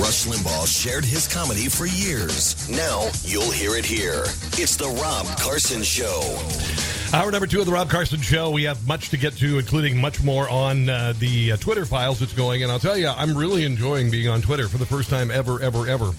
Rush Limbaugh shared his comedy for years. Now you'll hear it here. It's the Rob Carson Show. Hour number two of the Rob Carson Show. We have much to get to, including much more on uh, the uh, Twitter files that's going. And I'll tell you, I'm really enjoying being on Twitter for the first time ever, ever, ever,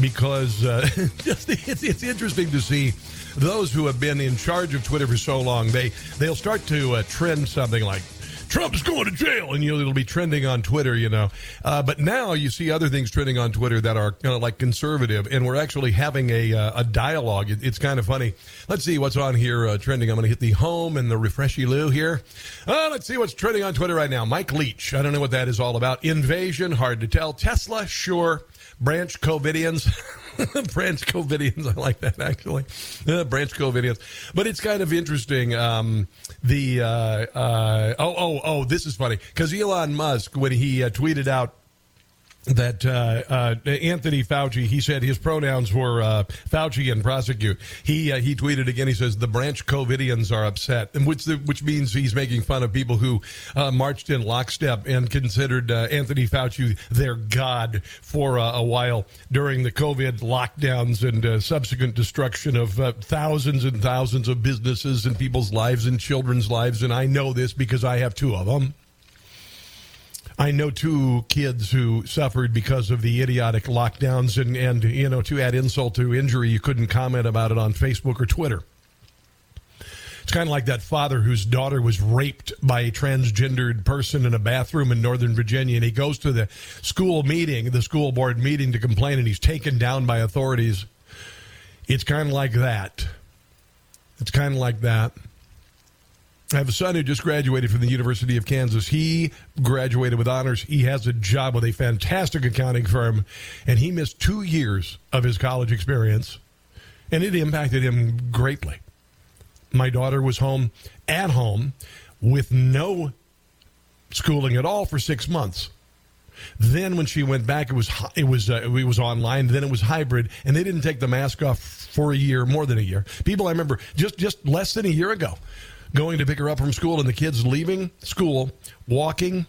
because uh, just it's, it's interesting to see those who have been in charge of Twitter for so long. They they'll start to uh, trend something like Trump's going to jail, and you know it'll be trending on Twitter, you know. Uh, but now you see other things trending on Twitter that are kind of like conservative, and we're actually having a uh, a dialogue. It, it's kind of funny. Let's see what's on here uh, trending. I'm going to hit the home and the refreshy loo here. Uh, let's see what's trending on Twitter right now. Mike Leach. I don't know what that is all about. Invasion, hard to tell. Tesla, sure. Branch Covidians. branch Covidians. I like that actually. Uh, branch Covidians. But it's kind of interesting. Um, the uh, uh, oh oh oh, this is funny because Elon Musk when he uh, tweeted out that uh, uh, Anthony Fauci, he said his pronouns were uh, Fauci and prosecute. He uh, he tweeted again. He says the branch Covidians are upset, and which the, which means he's making fun of people who uh, marched in lockstep and considered uh, Anthony Fauci their god for a while during the COVID lockdowns and subsequent destruction of thousands and thousands of businesses and people's lives and children's lives. And I know this because I have two of them. I know two kids who suffered because of the idiotic lockdowns, and, and you know, to add insult to injury, you couldn't comment about it on Facebook or Twitter. It's kind of like that father whose daughter was raped by a transgendered person in a bathroom in Northern Virginia, and he goes to the school meeting, the school board meeting, to complain, and he's taken down by authorities. It's kind of like that. It's kind of like that. I have a son who just graduated from the University of Kansas. He graduated with honors. He has a job with a fantastic accounting firm, and he missed two years of his college experience, and it impacted him greatly. My daughter was home at home with no schooling at all for six months. Then when she went back, it was it was uh, it was online. Then it was hybrid, and they didn't take the mask off for a year, more than a year. People I remember just just less than a year ago going to pick her up from school and the kids leaving school, walking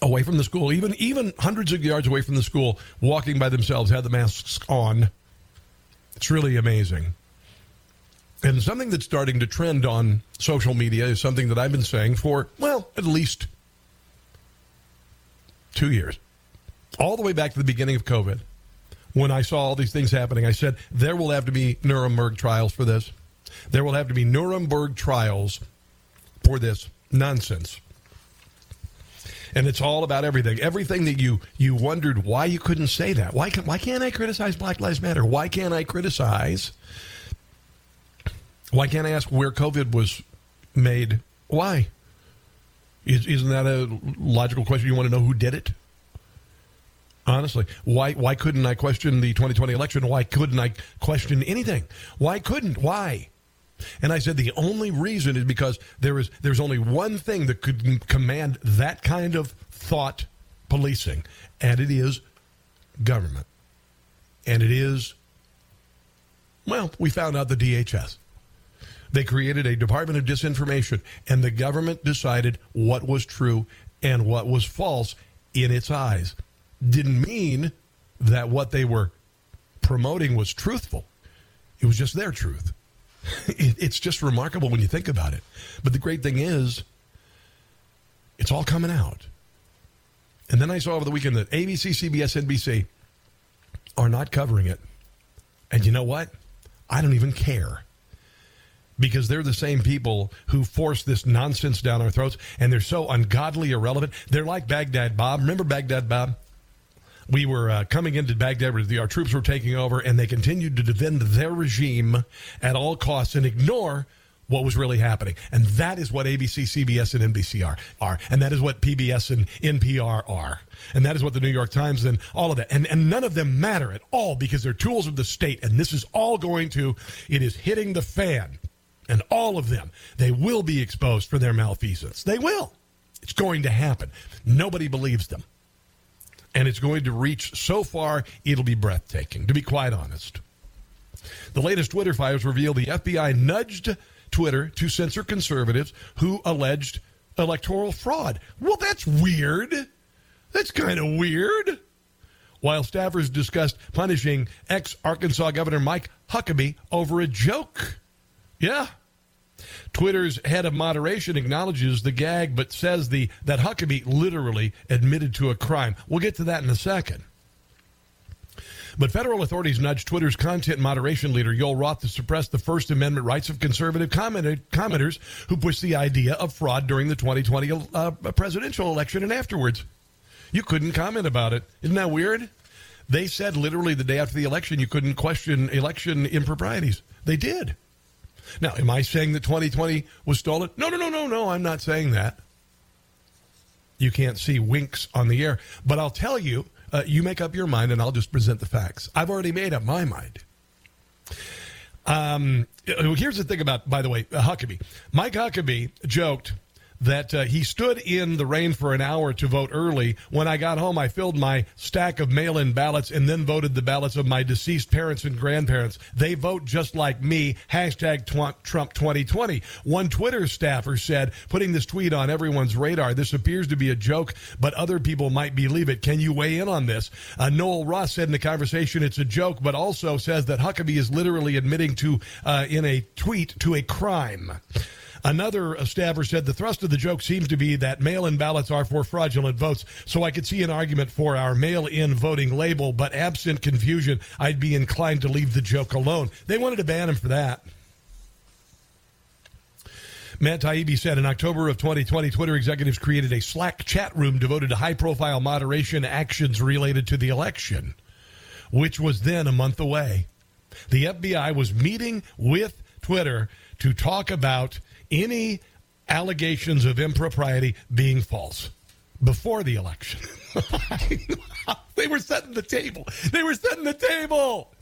away from the school, even even hundreds of yards away from the school, walking by themselves, had the masks on. It's really amazing. And something that's starting to trend on social media is something that I've been saying for, well, at least two years. All the way back to the beginning of COVID, when I saw all these things happening, I said, there will have to be Nuremberg trials for this. There will have to be Nuremberg trials for this nonsense. And it's all about everything. Everything that you you wondered why you couldn't say that. Why can, why can't I criticize Black Lives Matter? Why can't I criticize? Why can't I ask where COVID was made? Why? Is, isn't that a logical question? You want to know who did it? Honestly, why why couldn't I question the 2020 election? Why couldn't I question anything? Why couldn't? Why? And I said the only reason is because there is there's only one thing that could command that kind of thought policing, and it is government. And it is well, we found out the DHS. They created a Department of Disinformation, and the government decided what was true and what was false in its eyes. Didn't mean that what they were promoting was truthful. It was just their truth. It's just remarkable when you think about it. But the great thing is, it's all coming out. And then I saw over the weekend that ABC, CBS, NBC are not covering it. And you know what? I don't even care because they're the same people who force this nonsense down our throats and they're so ungodly irrelevant. They're like Baghdad Bob. Remember Baghdad Bob? We were uh, coming into Baghdad, our troops were taking over, and they continued to defend their regime at all costs and ignore what was really happening. And that is what ABC, CBS, and NBC are, are. And that is what PBS and NPR are. And that is what the New York Times and all of that. And, and none of them matter at all because they're tools of the state. And this is all going to, it is hitting the fan. And all of them, they will be exposed for their malfeasance. They will. It's going to happen. Nobody believes them. And it's going to reach so far, it'll be breathtaking, to be quite honest. The latest Twitter files reveal the FBI nudged Twitter to censor conservatives who alleged electoral fraud. Well, that's weird. That's kind of weird. While staffers discussed punishing ex Arkansas Governor Mike Huckabee over a joke. Yeah. Twitter's head of moderation acknowledges the gag, but says the that Huckabee literally admitted to a crime. We'll get to that in a second. But federal authorities nudged Twitter's content moderation leader, Yoel Roth, to suppress the First Amendment rights of conservative commenters who pushed the idea of fraud during the 2020 uh, presidential election and afterwards. You couldn't comment about it. Isn't that weird? They said literally the day after the election you couldn't question election improprieties. They did. Now, am I saying that 2020 was stolen? No, no, no, no, no. I'm not saying that. You can't see winks on the air. But I'll tell you uh, you make up your mind, and I'll just present the facts. I've already made up my mind. Um, here's the thing about, by the way, Huckabee. Mike Huckabee joked that uh, he stood in the rain for an hour to vote early. When I got home, I filled my stack of mail in ballots and then voted the ballots of my deceased parents and grandparents. They vote just like me. Hashtag Trump 2020. One Twitter staffer said, putting this tweet on everyone's radar, this appears to be a joke, but other people might believe it. Can you weigh in on this? Uh, Yoel Roth said in the conversation it's a joke, but also says that Huckabee is literally admitting to, uh, in a tweet, to a crime. Another staffer said the thrust of the joke seems to be that mail in ballots are for fraudulent votes. So I could see an argument for our mail in voting label, but absent confusion, I'd be inclined to leave the joke alone. They wanted to ban him for that. Matt Taibbi said in October of 2020, Twitter executives created a Slack chat room devoted to high profile moderation actions related to the election, which was then a month away. The FBI was meeting with Twitter to talk about any allegations of impropriety being false before the election. they were setting the table. They were setting the table.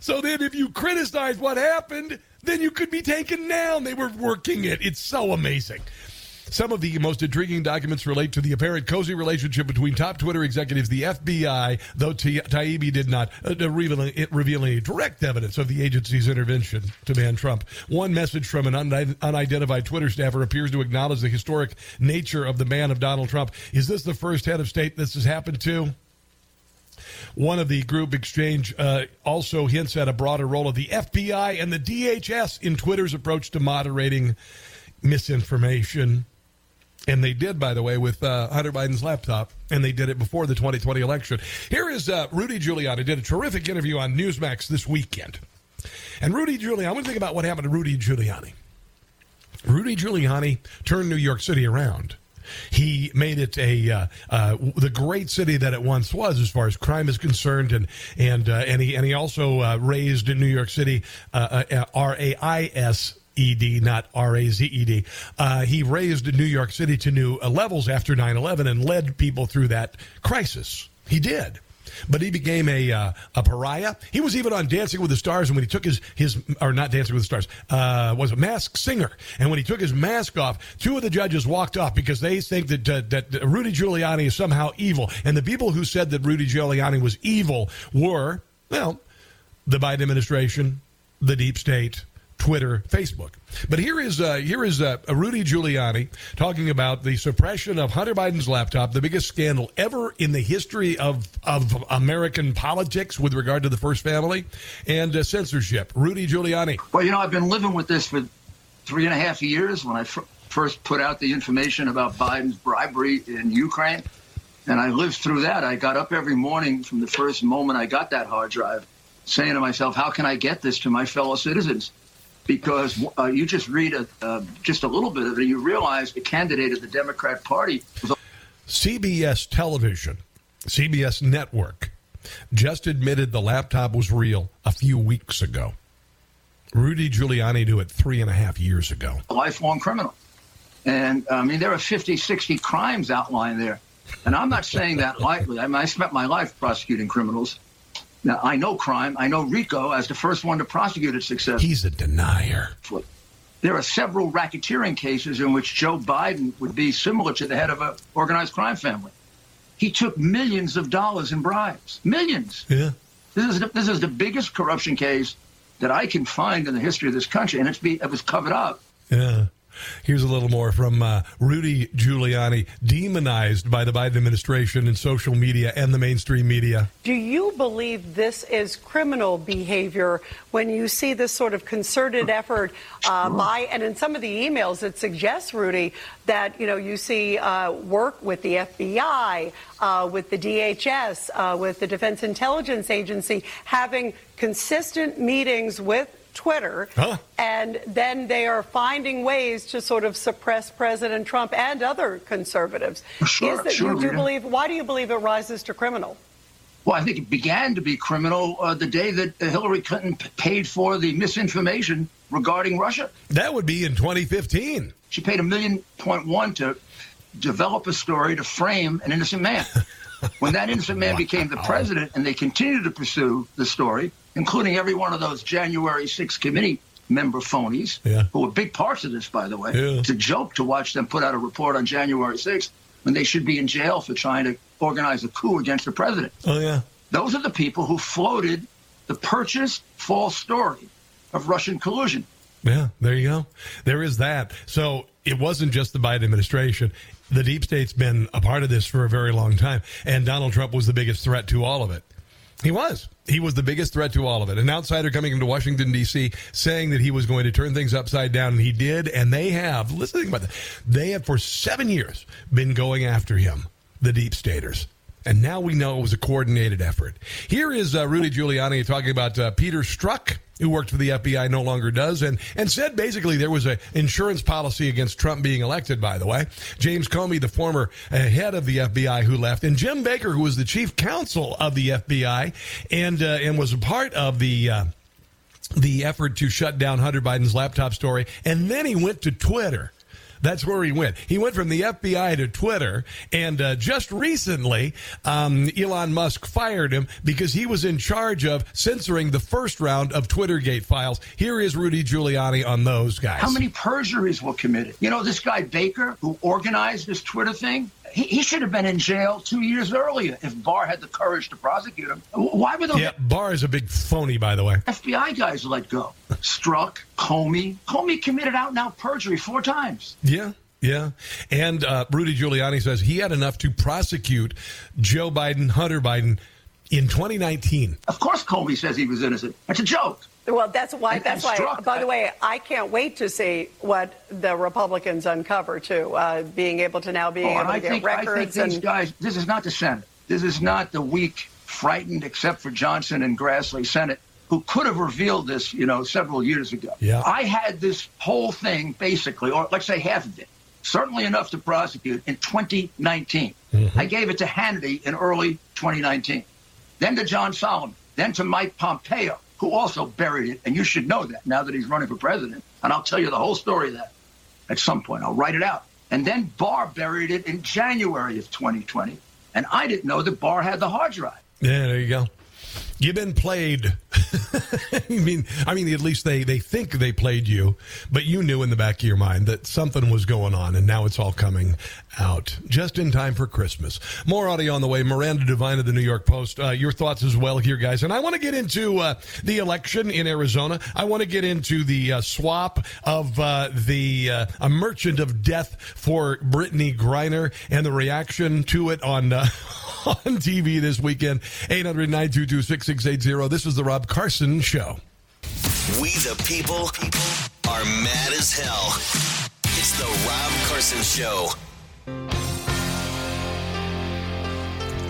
So then, if you criticize what happened, then you could be taken down. They were working it. It's so amazing. Some of the most intriguing documents relate to the apparent cozy relationship between top Twitter executives, the FBI, though Taibbi did not uh, reveal, reveal any direct evidence of the agency's intervention to ban Trump. One message from an unidentified Twitter staffer appears to acknowledge the historic nature of the ban of Donald Trump. Is this the first head of state this has happened to? One of the group exchange uh, also hints at a broader role of the FBI and the DHS in Twitter's approach to moderating misinformation. And they did, by the way, with uh, Hunter Biden's laptop, and they did it before the 2020 election. Here is uh, Rudy Giuliani did a terrific interview on Newsmax this weekend. And Rudy Giuliani, I want to think about what happened to Rudy Giuliani. Rudy Giuliani turned New York City around. He made it a uh, uh, the great city that it once was, as far as crime is concerned, and and uh, and he and he also uh, raised in New York City uh, uh, R A I S E-D, not R-A-Z-E-D. Uh, he raised New York City to new levels after 9-11 and led people through that crisis. He did. But he became a uh, a pariah. He was even on Dancing with the Stars, and when he took his his or not Dancing with the Stars uh, was a mask singer. And when he took his mask off, two of the judges walked off because they think that uh, that Rudy Giuliani is somehow evil. And the people who said that Rudy Giuliani was evil were well, the Biden administration, the deep state, Twitter, Facebook. But here is uh, here is uh, Rudy Giuliani talking about the suppression of Hunter Biden's laptop, the biggest scandal ever in the history of of American politics with regard to the first family, and uh, censorship. Rudy Giuliani. Well, you know, I've been living with this for three and a half years when I f- first put out the information about Biden's bribery in Ukraine. And I lived through that. I got up every morning from the first moment I got that hard drive saying to myself, how can I get this to my fellow citizens? Because uh, you just read a, uh, just a little bit of it, and you realize the candidate of the Democrat Party was CBS television, CBS network, just admitted the laptop was real a few weeks ago. Rudy Giuliani knew it three and a half years ago. a lifelong criminal. And I mean, there are 50, 60 crimes outlined there. And I'm not saying that lightly. I mean, I spent my life prosecuting criminals. Now, I know crime. I know RICO as the first one to prosecute it successfully. He's a denier. There are several racketeering cases in which Joe Biden would be similar to the head of an organized crime family. He took millions of dollars in bribes. Millions. Yeah. This is the, this is the biggest corruption case that I can find in the history of this country, and it's be, it was covered up. Yeah. Here's a little more from uh, Rudy Giuliani, demonized by the Biden administration and social media and the mainstream media. Do you believe this is criminal behavior when you see this sort of concerted effort uh, by, and in some of the emails it suggests, Rudy, that you know you see uh, work with the FBI, uh, with the DHS, uh, with the Defense Intelligence Agency, having consistent meetings with Twitter, Huh. and then they are finding ways to sort of suppress President Trump and other conservatives. Sure, is that sure, you do Rita. believe? Why do you believe it rises to criminal? Well, I think it began to be criminal uh, the day that Hillary Clinton p- paid for the misinformation regarding Russia. That would be in 2015. She paid a million point one to develop a story to frame an innocent man. when that innocent man became the president and they continued to pursue the story, including every one of those January 6 committee member phonies, Yeah. who were big parts of this, by the way. Yeah. It's a joke to watch them put out a report on January 6th when they should be in jail for trying to organize a coup against the president. Oh, yeah. Those are the people who floated the purchased false story of Russian collusion. Yeah, there you go. There is that. So it wasn't just the Biden administration. The deep state's been a part of this for a very long time, and Donald Trump was the biggest threat to all of it. He was. He was the biggest threat to all of it. An outsider coming into Washington, D.C., saying that he was going to turn things upside down, and he did, and they have, listening about that, they have for seven years been going after him, the deep staters. And now we know it was a coordinated effort. Here is uh, Rudy Giuliani talking about uh, Peter Strzok, who worked for the FBI, no longer does, and, and said basically there was an insurance policy against Trump being elected, by the way. James Comey, the former uh, head of the FBI who left, and Jim Baker, who was the chief counsel of the FBI and, uh, and was a part of the. Uh, the effort to shut down Hunter Biden's laptop story, and then he went to Twitter. That's where he went. He went from the FBI to Twitter, and uh, just recently, um, Elon Musk fired him because he was in charge of censoring the first round of Twittergate files. Here is Rudy Giuliani on those guys. How many perjuries were committed? You know, this guy Baker, who organized this Twitter thing, he, he should have been in jail two years earlier if Barr had the courage to prosecute him. Why were those Yeah, Barr is a big phony, by the way. FBI guys let go? Strzok, Comey. Comey committed out and out perjury four times. Yeah. Yeah. And uh, Rudy Giuliani says he had enough to prosecute Joe Biden, Hunter Biden in 2019. Of course, Comey says he was innocent. That's a joke. Well, that's why. That's why. By the way, I can't wait to see what the Republicans uncover too. Uh, being able to now being Oh, able to I get think, I records think these and guys, this is not the Senate. This is not the weak, frightened, except for Johnson and Grassley Senate, who could have revealed this, you know, several years ago. Yeah. I had this whole thing basically, or let's say half of it, certainly enough to prosecute in 2019. Mm-hmm. I gave it to Hannity in early 2019, then to John Solomon, then to Mike Pompeo, who also buried it. And you should know that now that he's running for president. And I'll tell you the whole story of that at some point. I'll write it out. And then Barr buried it in January of 2020. And I didn't know that Barr had the hard drive. Yeah, there you go. You've been played. I mean, I mean, at least they, they think they played you, but you knew in the back of your mind that something was going on, and now it's all coming out just in time for Christmas. More audio on the way. Miranda Devine of the New York Post. Uh, your thoughts as well here, guys. And I want to get into uh, the election in Arizona. I want to get into the uh, swap of uh, the uh, a merchant of death for Brittany Griner and the reaction to it on. On TV this weekend. 800 922 6680. This is the Rob Carson Show. We the people are mad as hell. It's the Rob Carson Show.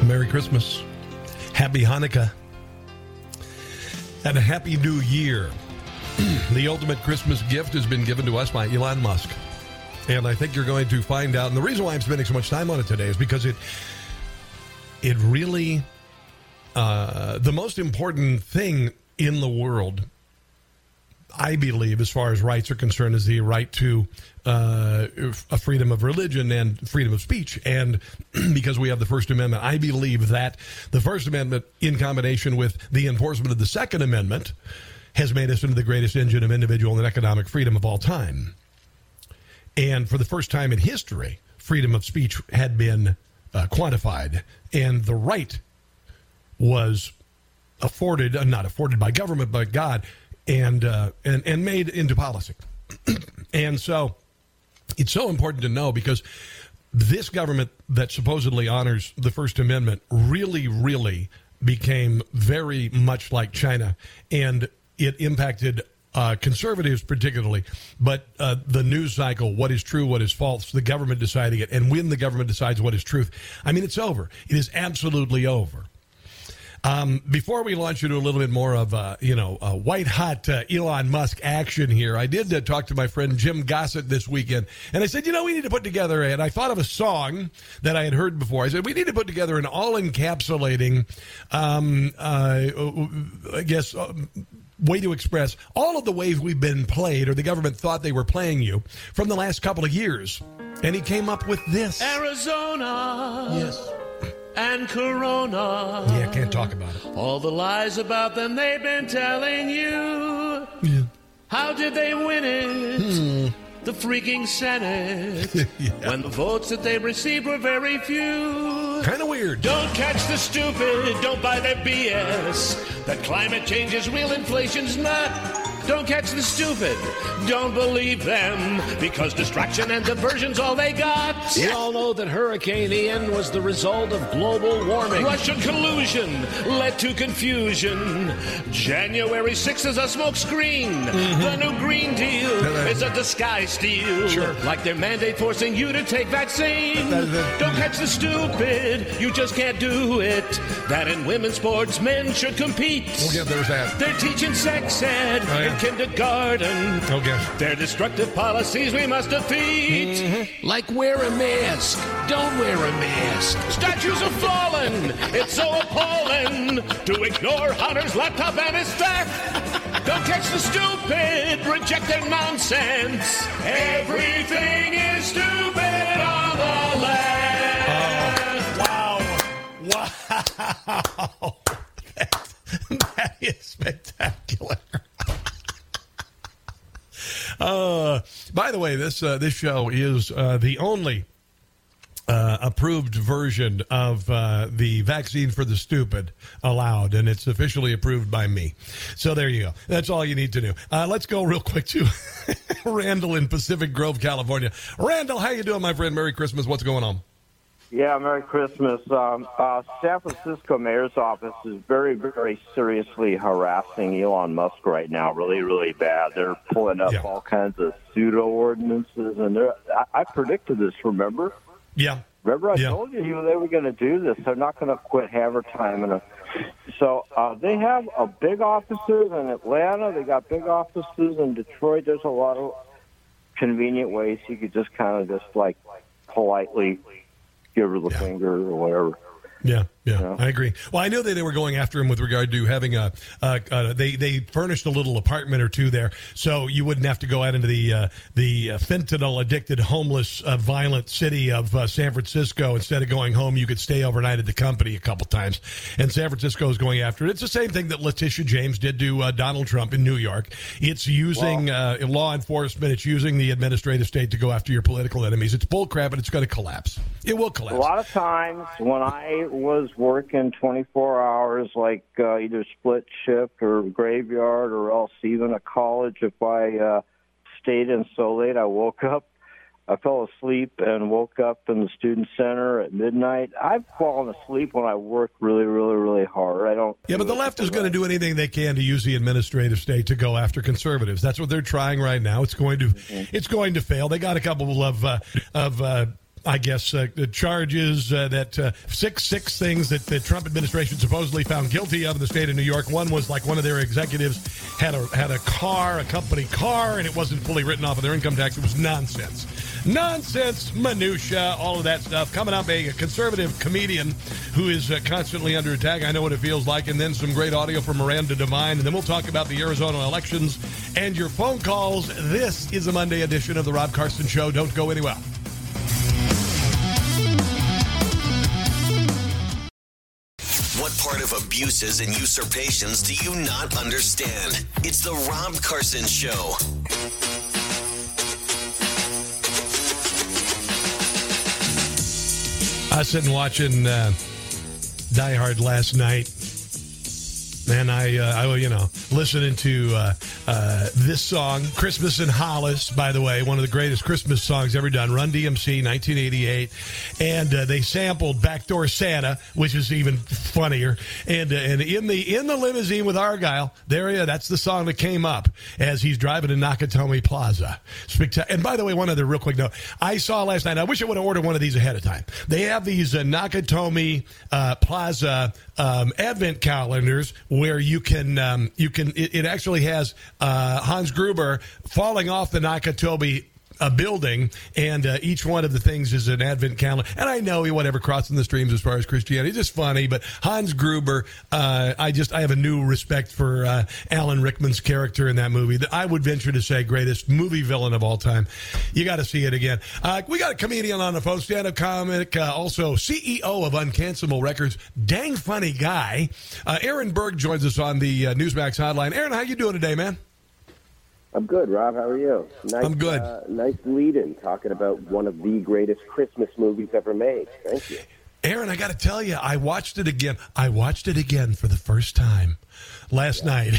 Merry Christmas. Happy Hanukkah. And a Happy New Year. the ultimate Christmas gift has been given to us by Elon Musk. And I think you're going to find out. And the reason why I'm spending so much time on it today is because it it really uh, the most important thing in the world I believe, as far as rights are concerned, is the right to uh, a freedom of religion and freedom of speech. And because we have the First Amendment, I believe that the First Amendment, in combination with the enforcement of the Second Amendment, has made us into the greatest engine of individual and economic freedom of all time. And for the first time in history, freedom of speech had been uh, quantified, and the right was afforded, uh, not afforded by government, but God and uh, and and made into policy. and so it's so important to know because this government that supposedly honors the First Amendment really, really became very much like China, and it impacted uh, conservatives particularly, but uh, the news cycle, what is true, what is false, the government deciding it, and when the government decides what is truth, I mean, it's over. It is absolutely over. Um, before we launch into a little bit more of uh, you know uh, white hot uh, Elon Musk action here, I did uh, talk to my friend Jim Gossett this weekend, and I said, you know, we need to put together. And I thought of a song that I had heard before. I said we need to put together an all encapsulating, um, uh, I guess. Way to express all of the ways we've been played or the government thought they were playing you from the last couple of years. And he came up with this Arizona. Yes and Corona. Yeah, can't talk about it. All the lies about them they've been telling you. Yeah. How did they win it? Hmm. The freaking Senate. yeah. When the votes that they received were very few. Kind of weird. Don't catch the stupid. Don't buy their BS. That climate change is real, inflation's not. Don't catch the stupid. Don't believe them because distraction and diversion's all they got. We all know that Hurricane Ian was the result of global warming. Russian collusion led to confusion. January 6th is a smokescreen. Mm-hmm. The new Green Deal is a disguise deal. Sure. Like their mandate forcing you to take vaccine. Don't catch the stupid. You just can't do it. That in women's sports, men should compete. Okay, there's that. They're teaching sex ed. Oh, yeah kindergarten. Okay. They're destructive policies we must defeat. Mm-hmm. Like wear a mask. Don't wear a mask. Statues have fallen. It's so appalling to ignore Hunter's laptop and his theft. Don't catch the stupid. Reject their nonsense. Everything is stupid on the left. Oh, wow. Wow. that is spectacular. Uh, by the way, this uh, this show is uh, the only uh, approved version of uh, the vaccine for the stupid allowed, and it's officially approved by me. So there you go. That's all you need to know. Uh, let's go real quick to Randall in Pacific Grove, California. Randall, how you doing, my friend? Merry Christmas. What's going on? Yeah, Merry Christmas. Um, uh, San Francisco mayor's office is very, very seriously harassing Elon Musk right now. Really, really bad. They're pulling up Yeah. all kinds of pseudo ordinances, and they're, I, I predicted this. Remember? Yeah. Remember, I Yeah. told you they were going to do this. They're not going to quit hammer time. And so uh, they have a big offices in Atlanta. They got big offices in Detroit. There's a lot of convenient ways you could just kind of just like politely give her the Yeah. finger or whatever. Yeah, yeah. I agree. Well, I know that they were going after him with regard to having a. Uh, uh, they they furnished a little apartment or two there, so you wouldn't have to go out into the uh, the uh, fentanyl addicted, homeless, uh, violent city of uh, San Francisco. Instead of going home, you could stay overnight at the company a couple times. And San Francisco is going after it. It's the same thing that Letitia James did to uh, Donald Trump in New York. It's using uh, law enforcement. It's using the administrative state to go after your political enemies. It's bullcrap, and it's going to collapse. It will collapse. A lot of times when I was working 24 hours, like uh, either split shift or graveyard, or else even a college, if I uh, stayed in so late, I woke up. I fell asleep and woke up in the student center at midnight. I've fallen asleep when I work really, really, really hard. I don't. Yeah, but the left is going to do anything they can to use the administrative state to go after conservatives. That's what they're trying right now. It's going to, it's going to fail. They got a couple of uh, of uh, I guess, uh, the charges uh, that uh, six six things that the Trump administration supposedly found guilty of in the state of New York. One was like one of their executives had a had a car, a company car, and it wasn't fully written off of their income tax. It was nonsense, nonsense, minutia, all of that stuff. Coming up, a, a conservative comedian who is uh, constantly under attack. I know what it feels like, and then some great audio from Miranda Devine, and then we'll talk about the Arizona elections and your phone calls. This is a Monday edition of the Rob Carson Show. Don't go anywhere. Of abuses and usurpations do you not understand? It's the Rob Carson Show. I was sitting watching uh, Die Hard last night, and I, uh, I, you know, listening to uh, uh, this song, "Christmas in Hollis." By the way, one of the greatest Christmas songs ever done. Run DMC, 1988, and uh, they sampled "Backdoor Santa," which is even funnier. And uh, and in the in the limousine with Argyle, there, yeah, that's the song that came up as he's driving to Nakatomi Plaza. Spectac- and by the way, one other real quick note: I saw last night. I wish I would have ordered one of these ahead of time. They have these uh, Nakatomi Plaza um, advent calendars where you can um, you can it, it actually has uh, Hans Gruber falling off the Nakatomi a building, and uh, each one of the things is an Advent calendar. And I know he whatever crossing the streams as far as Christianity. Just funny, but Hans Gruber, uh, I just I have a new respect for uh, Alan Rickman's character in that movie. I would venture to say greatest movie villain of all time. You got to see it again. Uh, we got a comedian on the phone, stand-up comic, uh, also CEO of Uncancelable Records, dang funny guy. Uh, Aaron Berg joins us on the Newsmax hotline. Aaron, how you doing today, man? I'm good, Rob. How are you? Nice, I'm good. Uh, nice lead in talking about one of the greatest Christmas movies ever made. Thank you. Aaron, I got to tell you, I watched it again. I watched it again for the first time last yeah. night.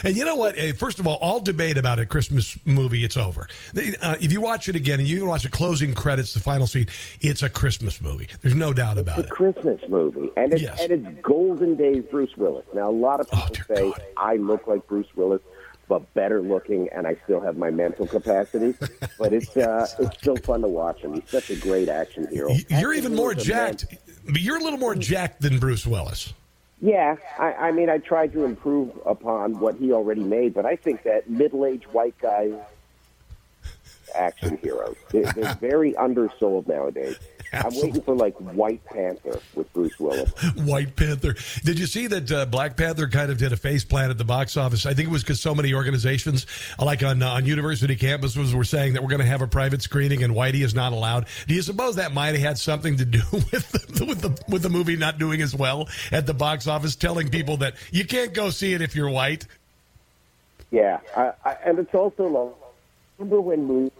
and you know what? First of all, all debate about a Christmas movie, it's over. Uh, if you watch it again and you even watch the closing credits, the final scene, it's a Christmas movie. There's no doubt about it. it's it. a Christmas movie. And it's, yes. and it's golden days Bruce Willis. Now, a lot of people oh, say God. I look like Bruce Willis but better looking, and I still have my mental capacity. but it's uh, it's still fun to watch him. He's such a great action hero. You're even more jacked. Man. You're a little more jacked than Bruce Willis. Yeah, I, I mean, I tried to improve upon what he already made, but I think that middle-aged white guys action heroes they're, they're very undersold nowadays. Absolutely. I'm waiting for like White Panther with Bruce Willis. White Panther. Did you see that uh, Black Panther kind of did a face plant at the box office? I think it was because so many organizations, like on uh, on university campuses, were saying that we're going to have a private screening and Whitey is not allowed. Do you suppose that might have had something to do with the, with the with the movie not doing as well at the box office, telling people that you can't go see it if you're white? Yeah, I, I, and it's also long. Remember when movies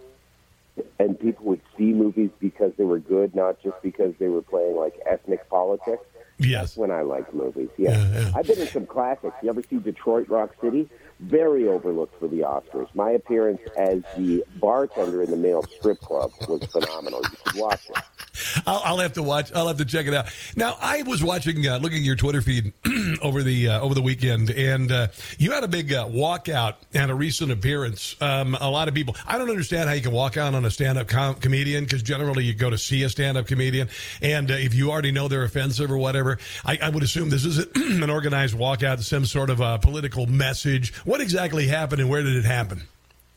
and people would see movies because they were good, not just because they were playing like ethnic politics. Yes. That's when I like movies. Yeah. Yeah, yeah. I've been in some classics. You ever see Detroit Rock City? Very overlooked for the Oscars. My appearance as the bartender in the male strip club was phenomenal. You should watch it. I'll, I'll have to watch. I'll have to check it out. Now, I was watching, uh, looking at your Twitter feed over the uh, over the weekend, and uh, you had a big uh, walkout at a recent appearance. Um, a lot of people. I don't understand how you can walk out on a stand-up com- comedian because generally you go to see a stand-up comedian, and uh, if you already know they're offensive or whatever, I, I would assume this is an organized walkout, some sort of a political message. What exactly happened, and where did it happen?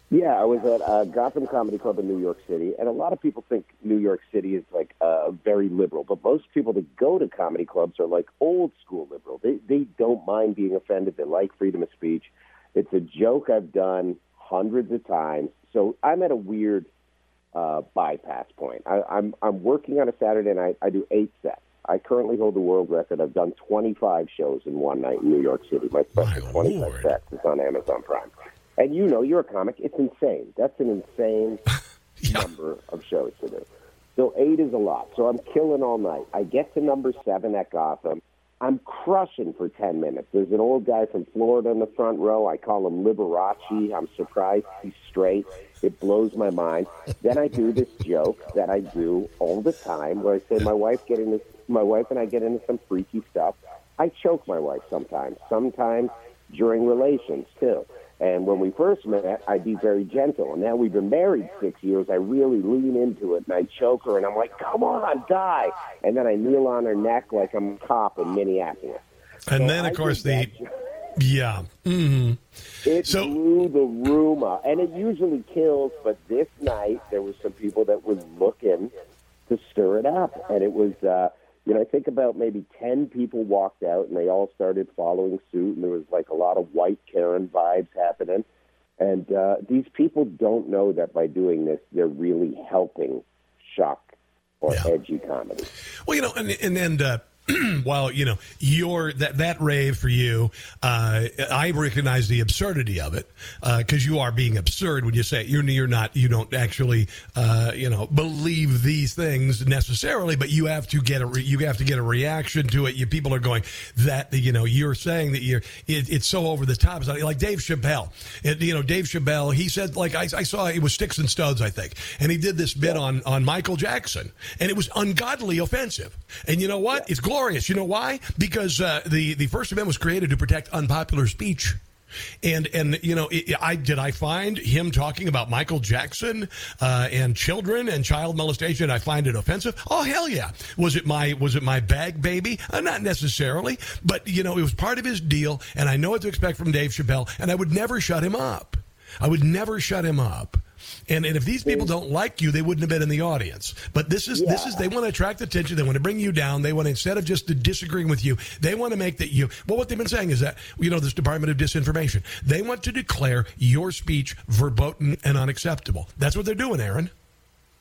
Yeah, I was at uh, Gotham Comedy Club in New York City, and a lot of people think New York City is like uh, very liberal, but most people that go to comedy clubs are like old school liberal. They they don't mind being offended. They like freedom of speech. It's a joke I've done hundreds of times. So I'm at a weird uh, bypass point. I, I'm I'm working on a Saturday night. I do eight sets. I currently hold the world record. I've done 25 shows in one night in New York City. My special My 25 Lord. sets is on Amazon Prime. And you know, you're a comic. It's insane. That's an insane Yeah. number of shows to do. So eight is a lot. So I'm killing all night. I get to number seven at Gotham. I'm crushing for 10 minutes. There's an old guy from Florida in the front row. I call him Liberace. I'm surprised he's straight. It blows my mind. Then I do this joke that I do all the time where I say my wife get into my wife and I get into some freaky stuff. I choke my wife sometimes. Sometimes during relations too. And when we first met, I'd be very gentle. And now we've been married six years. I really lean into it and I choke her and I'm like, come on, die. And then I kneel on her neck like I'm a cop in Minneapolis. And So then, I of course, the yeah. hmm It So- blew the room up, and it usually kills. But this night, there was some people that was looking to stir it up, and it was, uh, you know, I think about maybe ten people walked out, and they all started following suit, and there was like a lot of white Karen vibes happening. And uh, these people don't know that by doing this, they're really helping shock or Yeah. edgy comedy. Well, you know, and and, and uh, while you know your that that rave for you, uh, I recognize the absurdity of it because you are being absurd when you say it. you're you're not you don't actually uh, you know believe these things necessarily, but you have to get a re- you have to get a reaction to it. You people are going that you know you're saying that you're it, it's so over the top. It's like Dave Chappelle. It, you know Dave Chappelle. He said like I, I saw it was Sticks and Stones I think, and he did this bit on on Michael Jackson, and it was ungodly offensive. And you know what? It's glorious. You know why? Because uh, the the First Amendment was created to protect unpopular speech. And and you know, it, I did I find him talking about Michael Jackson uh, and children and child molestation. I find it offensive. Oh hell yeah! Was it my was it my bag baby? Uh, not necessarily, but you know, it was part of his deal, and I know what to expect from Dave Chappelle, and I would never shut him up. I would never shut him up. And, and if these people don't like you, they wouldn't have been in the audience. But this is this is they want to attract attention. They want to bring you down. They want to instead of just disagreeing with you, they want to make that you. Well, what they've been saying is that you know this Department of Disinformation. They want to declare your speech verboten and unacceptable. That's what they're doing, Aaron.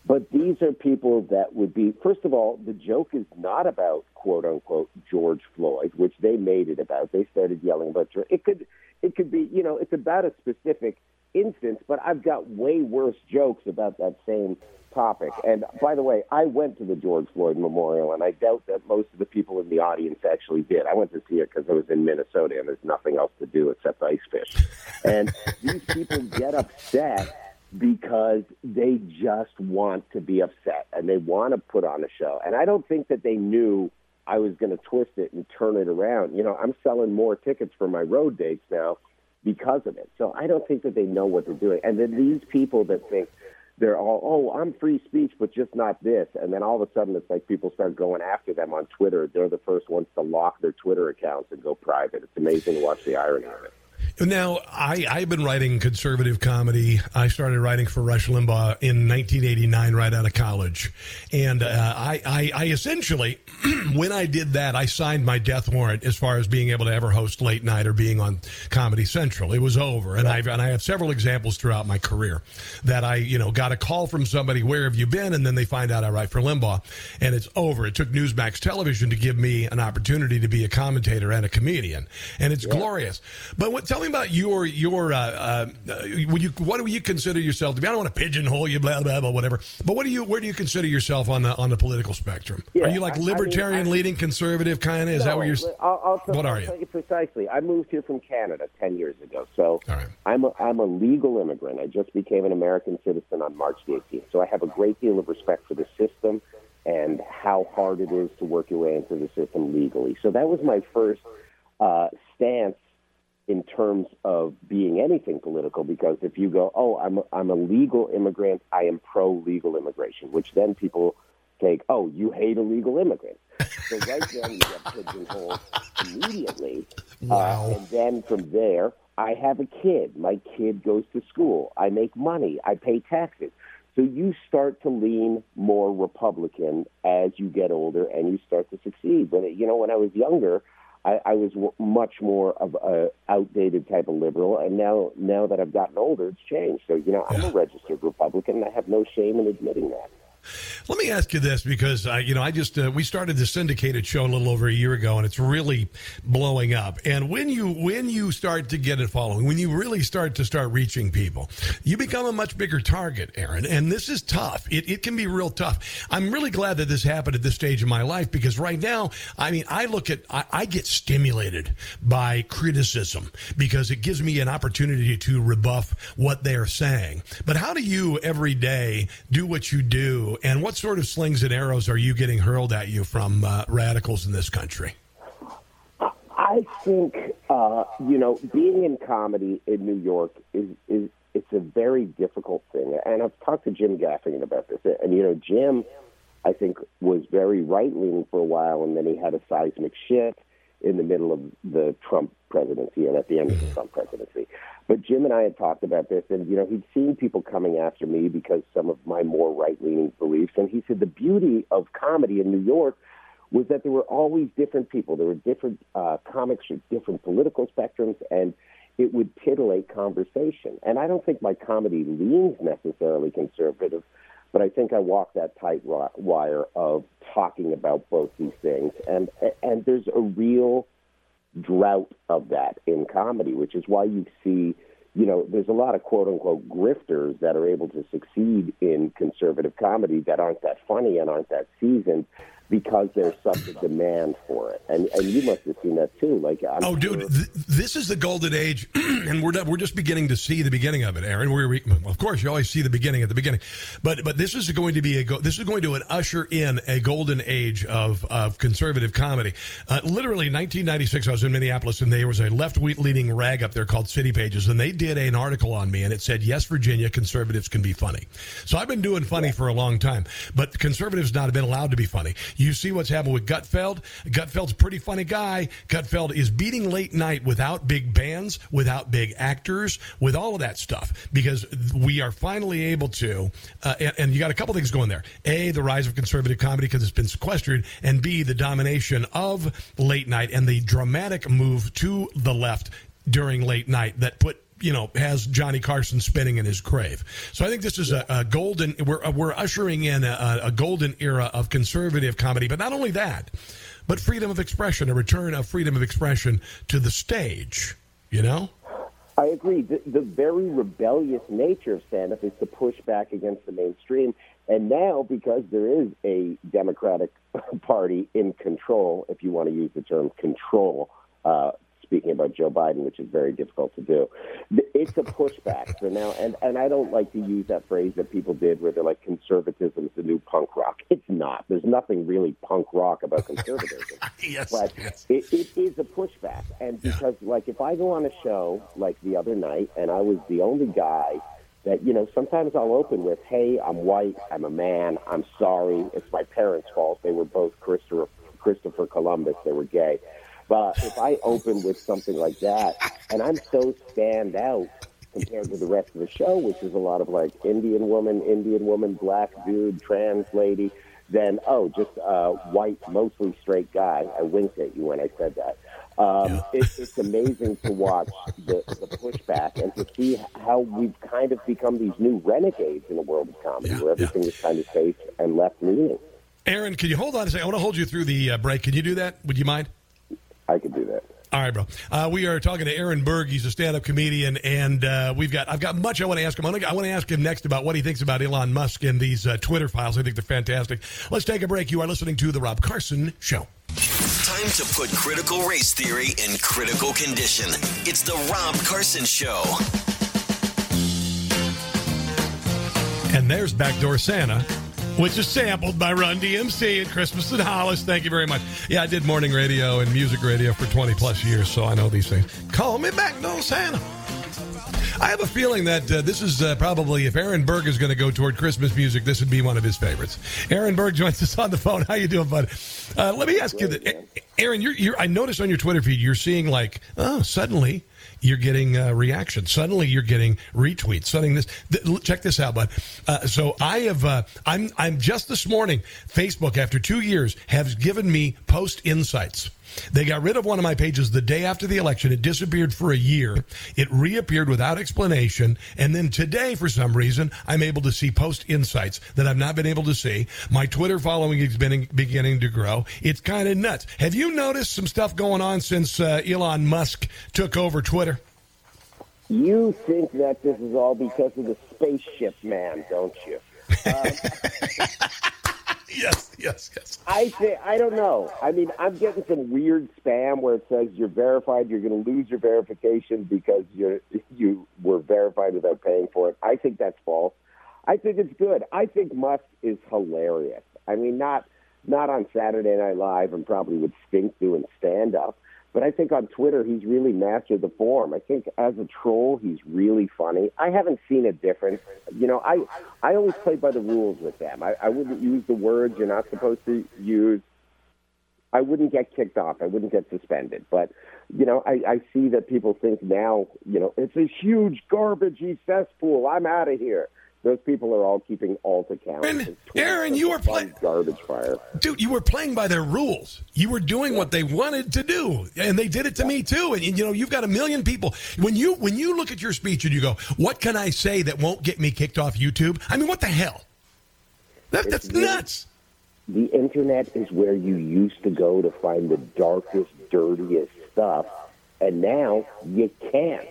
But these are people that would be, first of all, the joke is not about quote unquote George Floyd, which they made it about. They started yelling about George. It could, it could be, you know, it's about a specific instance, but I've got way worse jokes about that same topic. And by the way, I went to the George Floyd Memorial, and I doubt that most of the people in the audience actually did. I went to see it because I was in Minnesota, and there's nothing else to do except ice fish. And these people get upset because they just want to be upset and they want to put on a show. And I don't think that they knew I was going to twist it and turn it around. You know, I'm selling more tickets for my road dates now because of it. So I don't think that they know what they're doing. And then these people that think they're all, oh, I'm free speech, but just not this. And then all of a sudden it's like people start going after them on Twitter. They're the first ones to lock their Twitter accounts and go private. It's amazing to watch the irony of it. Now, I, I've been writing conservative comedy. I started writing for Rush Limbaugh in 1989, right out of college. And uh, I, I, I essentially, when I did that, I signed my death warrant as far as being able to ever host late night or being on Comedy Central. It was over. And, I've, and I have several examples throughout my career that I, you know, got a call from somebody, where have you been? And then they find out I write for Limbaugh. And it's over. It took Newsmax Television to give me an opportunity to be a commentator and a comedian. And it's glorious. But what, tell me about your your uh, uh, would you what do you consider yourself to be? I don't want to pigeonhole you, blah blah blah, whatever. But what do you where do you consider yourself on the on the political spectrum? Yeah, are you like I- I mean, libertarian, I- leading conservative kind of? Is that what you're? I'll, I'll tell, what are you? you precisely. I moved here from Canada ten years ago, so right. I'm a, I'm a legal immigrant. I just became an American citizen on March the 18th, so I have a great deal of respect for the system and how hard it is to work your way into the system legally. So that was my first uh, stance in terms of being anything political because if you go, oh, I'm a, I'm a legal immigrant, I am pro legal immigration, which then people take, oh, you hate illegal immigrants. So right then you get pigeonholed immediately. Wow. Uh, and then from there, I have a kid. My kid goes to school. I make money. I pay taxes. So you start to lean more Republican as you get older and you start to succeed. But you know, when I was younger, I, I was w- much more of a outdated type of liberal, and now now that I've gotten older, it's changed. So you know, I'm a registered Republican, and I have no shame in admitting that. Let me ask you this because you know I just uh, we started the syndicated show a little over a year ago and it's really blowing up. And when you when you start to get it following, when you really start to start reaching people, you become a much bigger target, Aaron. And this is tough. It it can be real tough. I'm really glad that this happened at this stage of my life because right now, I mean, I look at I, I get stimulated by criticism because it gives me an opportunity to rebuff what they're saying. But how do you every day do what you do? And what sort of slings and arrows are you getting hurled at you from uh, radicals in this country? I think Uh, you know, being in comedy in New York is is it's a very difficult thing, and I've talked to Jim Gaffigan about this. And you know, Jim, I think, was very right leaning for a while, and then he had a seismic shift in the middle of the Trump presidency and at the end of the Trump presidency. But Jim and I had talked about this, and you know, he'd seen people coming after me because some of my more right leaning beliefs, and he said the beauty of comedy in New York was that there were always different people. There were different uh, comics with different political spectrums, and it would titillate conversation. And I don't think my comedy leans necessarily conservative, but I think I walk that tight wire of talking about both these things. And and there's a real drought of that in comedy, which is why you see. You know, there's a lot of quote unquote grifters that are able to succeed in conservative comedy that aren't that funny and aren't that seasoned because there's such a demand for it. And and you must have seen that too. Like, I'm oh, sure dude, th- this is the golden age, and we're we're just beginning to see the beginning of it, Aaron. We're, we, of course, you always see the beginning at the beginning, but but this is going to be a go- this is going to usher in a golden age of of conservative comedy. Uh, literally, 1996, I was in Minneapolis, and there was a left leaning rag up there called City Pages, and they did an article on me, and it said, "Yes, Virginia, conservatives can be funny." So I've been doing funny for a long time, but conservatives not have been allowed to be funny. You see what's happened with Gutfeld. Gutfeld's a pretty funny guy. Gutfeld is beating late night without big bands, without big actors, with all of that stuff because we are finally able to. Uh, and, and, you got a couple things going there. A, the rise of conservative comedy because it's been sequestered, and B, the domination of late night and the dramatic move to the left during late night that put you know, has Johnny Carson spinning in his grave. So I think this is a, a golden. We're uh, we're ushering in a, a, golden era of conservative comedy. But not only that, but freedom of expression, a return of freedom of expression to the stage. You know. I agree. The, the very rebellious nature of stand-up is to push back against the mainstream. And now, because there is a Democratic Party in control, if you want to use the term control, uh, speaking about Joe Biden, which is very difficult to do. It's a pushback. So now, and, and I don't like to use that phrase that people did where they're like, conservatism is the new punk rock. It's not. There's nothing really punk rock about conservatism. yes. But yes. It, it is a pushback. And because, yeah. like, if I go on a show like the other night and I was the only guy that you know sometimes I'll open with, "Hey, I'm white. I'm a man. I'm sorry. It's my parents' fault. They were both Christopher Christopher Columbus. They were gay." But if I open with something like that, and I'm so stand out compared to the rest of the show, which is a lot of like Indian woman, Indian woman, black dude, trans lady, then oh, just a white, mostly straight guy. I winked at you when I said that. Um, it, it's amazing to watch the, the pushback and to see how we've kind of become these new renegades in the world of comedy, yeah, where everything yeah. is kind of safe and left leaning. Aaron, can you hold on a second? I want to hold you through the uh, break. Can you do that? Would you mind? I could do that. All right, bro. Uh, we are talking to Aaron Berg. He's a stand-up comedian, and uh, we've got I've got much I want to ask him. I want to ask him next about what he thinks about Elon Musk and these uh, Twitter files. I think they're fantastic. Let's take a break. You are listening to the Rob Carson Show. Time to put critical race theory in critical condition. It's the Rob Carson Show. And there's Backdoor Santa which is sampled by Run DMC and Christmas and Hollis. Thank you very much. Yeah, I did morning radio and music radio for 20 plus years, so I know these things. Call me back, no Santa. I have a feeling that uh, this is uh, probably if Aaron Berg is going to go toward Christmas music, this would be one of his favorites. Aaron Berg joins us on the phone. How you doing, bud? Uh, let me ask you that, Aaron. You're, you're, I noticed on your Twitter feed you're seeing like, oh, suddenly you're getting uh, reactions. Suddenly, you're getting retweets. Suddenly, this th- check this out, bud. Uh, so I have. Uh, I'm. I'm just this morning. Facebook, after two years, has given me post insights. They got rid of one of my pages the day after the election. It disappeared for a year. It reappeared without explanation. And then today, for some reason, I'm able to see post insights that I've not been able to see. My Twitter following is been beginning to grow. It's kind of nuts. Have you noticed some stuff going on since uh, Elon Musk took over Twitter? You think that this is all because of the spaceship man, don't you? Um, yes, yes, yes. I say I don't know. I mean, I'm getting some weird spam where it says you're verified. You're going to lose your verification because you you were verified without paying for it. I think that's false. I think it's good. I think Musk is hilarious. I mean, not not on Saturday Night Live and probably would stink doing stand up, But I think on Twitter, he's really mastered the form. I think as a troll, he's really funny. I haven't seen a difference. You know, I I always play by the rules with them. I, I wouldn't use the words you're not supposed to use. I wouldn't get kicked off. I wouldn't get suspended. But you know, I, I see that people think now, you know, it's a huge garbagey cesspool. I'm out of here. Those people are all keeping alt accounts. Aaron, Aaron you were playing garbage fire, dude. You were playing by their rules. You were doing what they wanted to do, and they did it to me too. And, you know, you've got a million people. When you when you look at your speech and you go, "What can I say that won't get me kicked off YouTube?" I mean, what the hell? That, that's really, nuts. The internet is where you used to go to find the darkest, dirtiest stuff, and now you can't.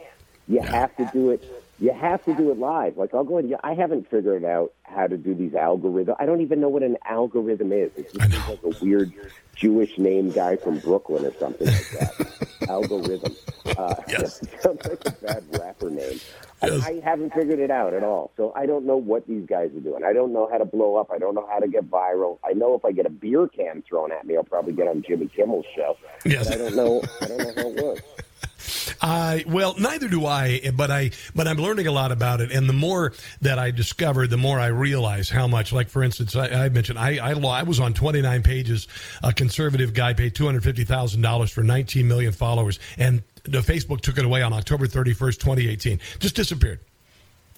You have to do it you have to do it live. Like I'll go in. I haven't figured out how to do these algorithms. I don't even know what an algorithm is. It's just like a weird Jewish name guy from Brooklyn or something like that. algorithm. Uh, yes. sounds like a bad rapper name. Yes. I, I haven't figured it out at all. So I don't know what these guys are doing. I don't know how to blow up. I don't know how to get viral. I know if I get a beer can thrown at me, I'll probably get on Jimmy Kimmel's show. Yes. But I don't know. I don't know how it works. I well, neither do I, but I but I'm learning a lot about it, and the more that I discover, the more I realize how much. Like for instance, I, I mentioned I, I I was on 29 pages. A conservative guy paid 250 thousand dollars for 19 million followers, and the Facebook took it away on October 31st, 2018. Just disappeared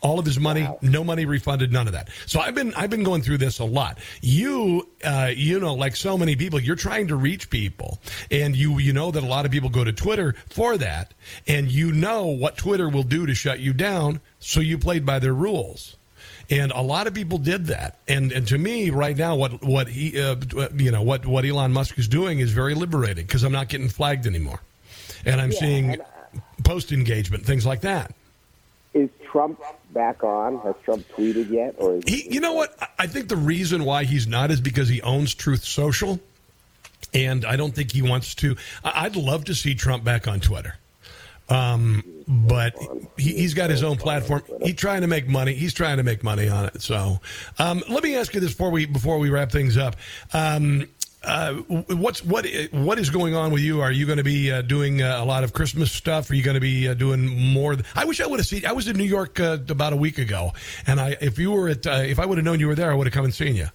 all of his money, wow. no money refunded, none of that. So I've been I've been going through this a lot. You uh, you know, like so many people, you're trying to reach people, and you you know that a lot of people go to Twitter for that, and you know what Twitter will do to shut you down, so you played by their rules. And a lot of people did that. And and to me, right now, what what he uh, you know what what Elon Musk is doing is very liberating because I'm not getting flagged anymore, and I'm yeah, seeing and, uh, post engagement things like that. Is Trump back on? Has Trump tweeted yet? Or he, you know what? I think the reason why he's not is because he owns Truth Social, and I don't think he wants to. I'd love to see Trump back on Twitter. Um, but he, has got his own platform. He's trying to make money. He's trying to make money on it. So, um, let me ask you this before we before we wrap things up. Um, uh, what's what what is going on with you? Are you going to be uh, doing uh, a lot of Christmas stuff? Are you going to be uh, doing more? Th- I wish I would have seen. I was in New York uh, about a week ago, and I if you were at uh, if I would have known you were there, I would have come and seen you.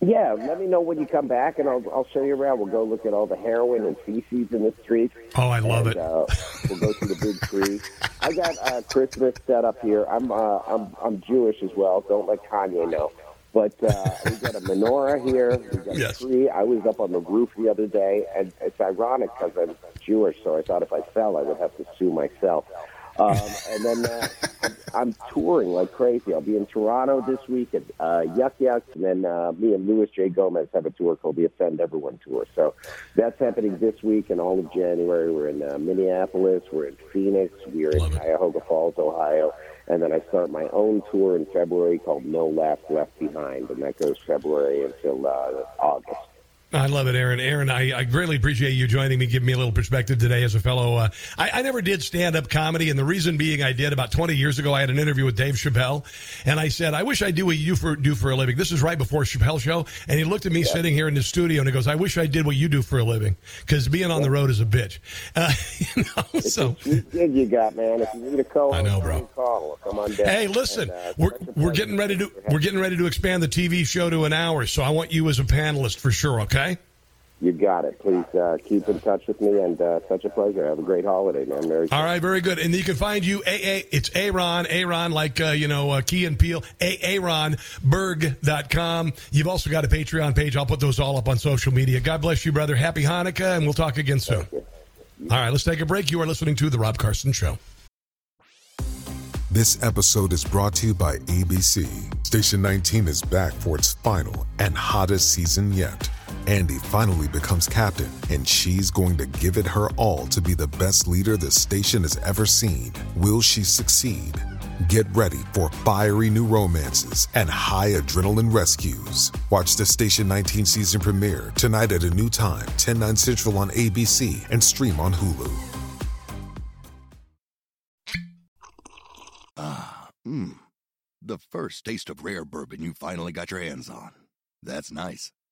Yeah, let me know when you come back, and I'll I'll show you around. We'll go look at all the heroin and feces in the streets. Oh, I love and, it. we'll go to the big tree. I got Christmas set up here. I'm I'm I'm Jewish as well. Don't let Kanye know. But uh, we got a menorah here. We got yes. a tree. I was up on the roof the other day, and it's ironic because I'm Jewish, so I thought if I fell, I would have to sue myself. Um, and then uh, I'm, touring like crazy. I'll be in Toronto this week at uh, Yuk Yuk, and then uh, me and Luis J. Gomez have a tour called the Offend Everyone Tour. So that's happening this week and all of January. We're in uh, Minneapolis, we're in Phoenix, we're in Cuyahoga Falls, Ohio. And then I start my own tour in February called No Left Left Behind, and that goes February until uh, August. I love it, Aaron. Aaron, I, I, greatly appreciate you joining me, giving me a little perspective today as a fellow. Uh, I, I, never did stand up comedy, and the reason being I did about 20 years ago. I had an interview with Dave Chappelle, and I said, I wish I do what you for, do for a living. This is right before Chappelle show, and he looked at me yeah. sitting here in the studio, and he goes, I wish I did what you do for a living, because being on the road is a bitch. Uh, you know, so. gig you got, man. If you need a call, I know, bro. Call. Come on down. Hey, listen, and, uh, we're, we're getting ready to we're getting ready to expand the TV show to an hour, so I want you as a panelist for sure, okay? You got it. Please uh, keep in touch with me, and uh, such a pleasure. Have a great holiday, man. Merry All right, very good. And you can find you, a a it's Aaron, Aaron, like, uh, you know, uh, Key and Peel Peele, aaronberg.com. You've also got a Patreon page. I'll put those all up on social media. God bless you, brother. Happy Hanukkah, and we'll talk again soon. All right, let's take a break. You are listening to The Rob Carson Show. This episode is brought to you by ABC. Station 19 is back for its final and hottest season yet. Andy finally becomes captain, and she's going to give it her all to be the best leader the station has ever seen. Will she succeed? Get ready for fiery new romances and high adrenaline rescues. Watch the Station 19 season premiere tonight at a new time, 10, 9 central on ABC and stream on Hulu. Ah, mmm. The first taste of rare bourbon you finally got your hands on. That's nice.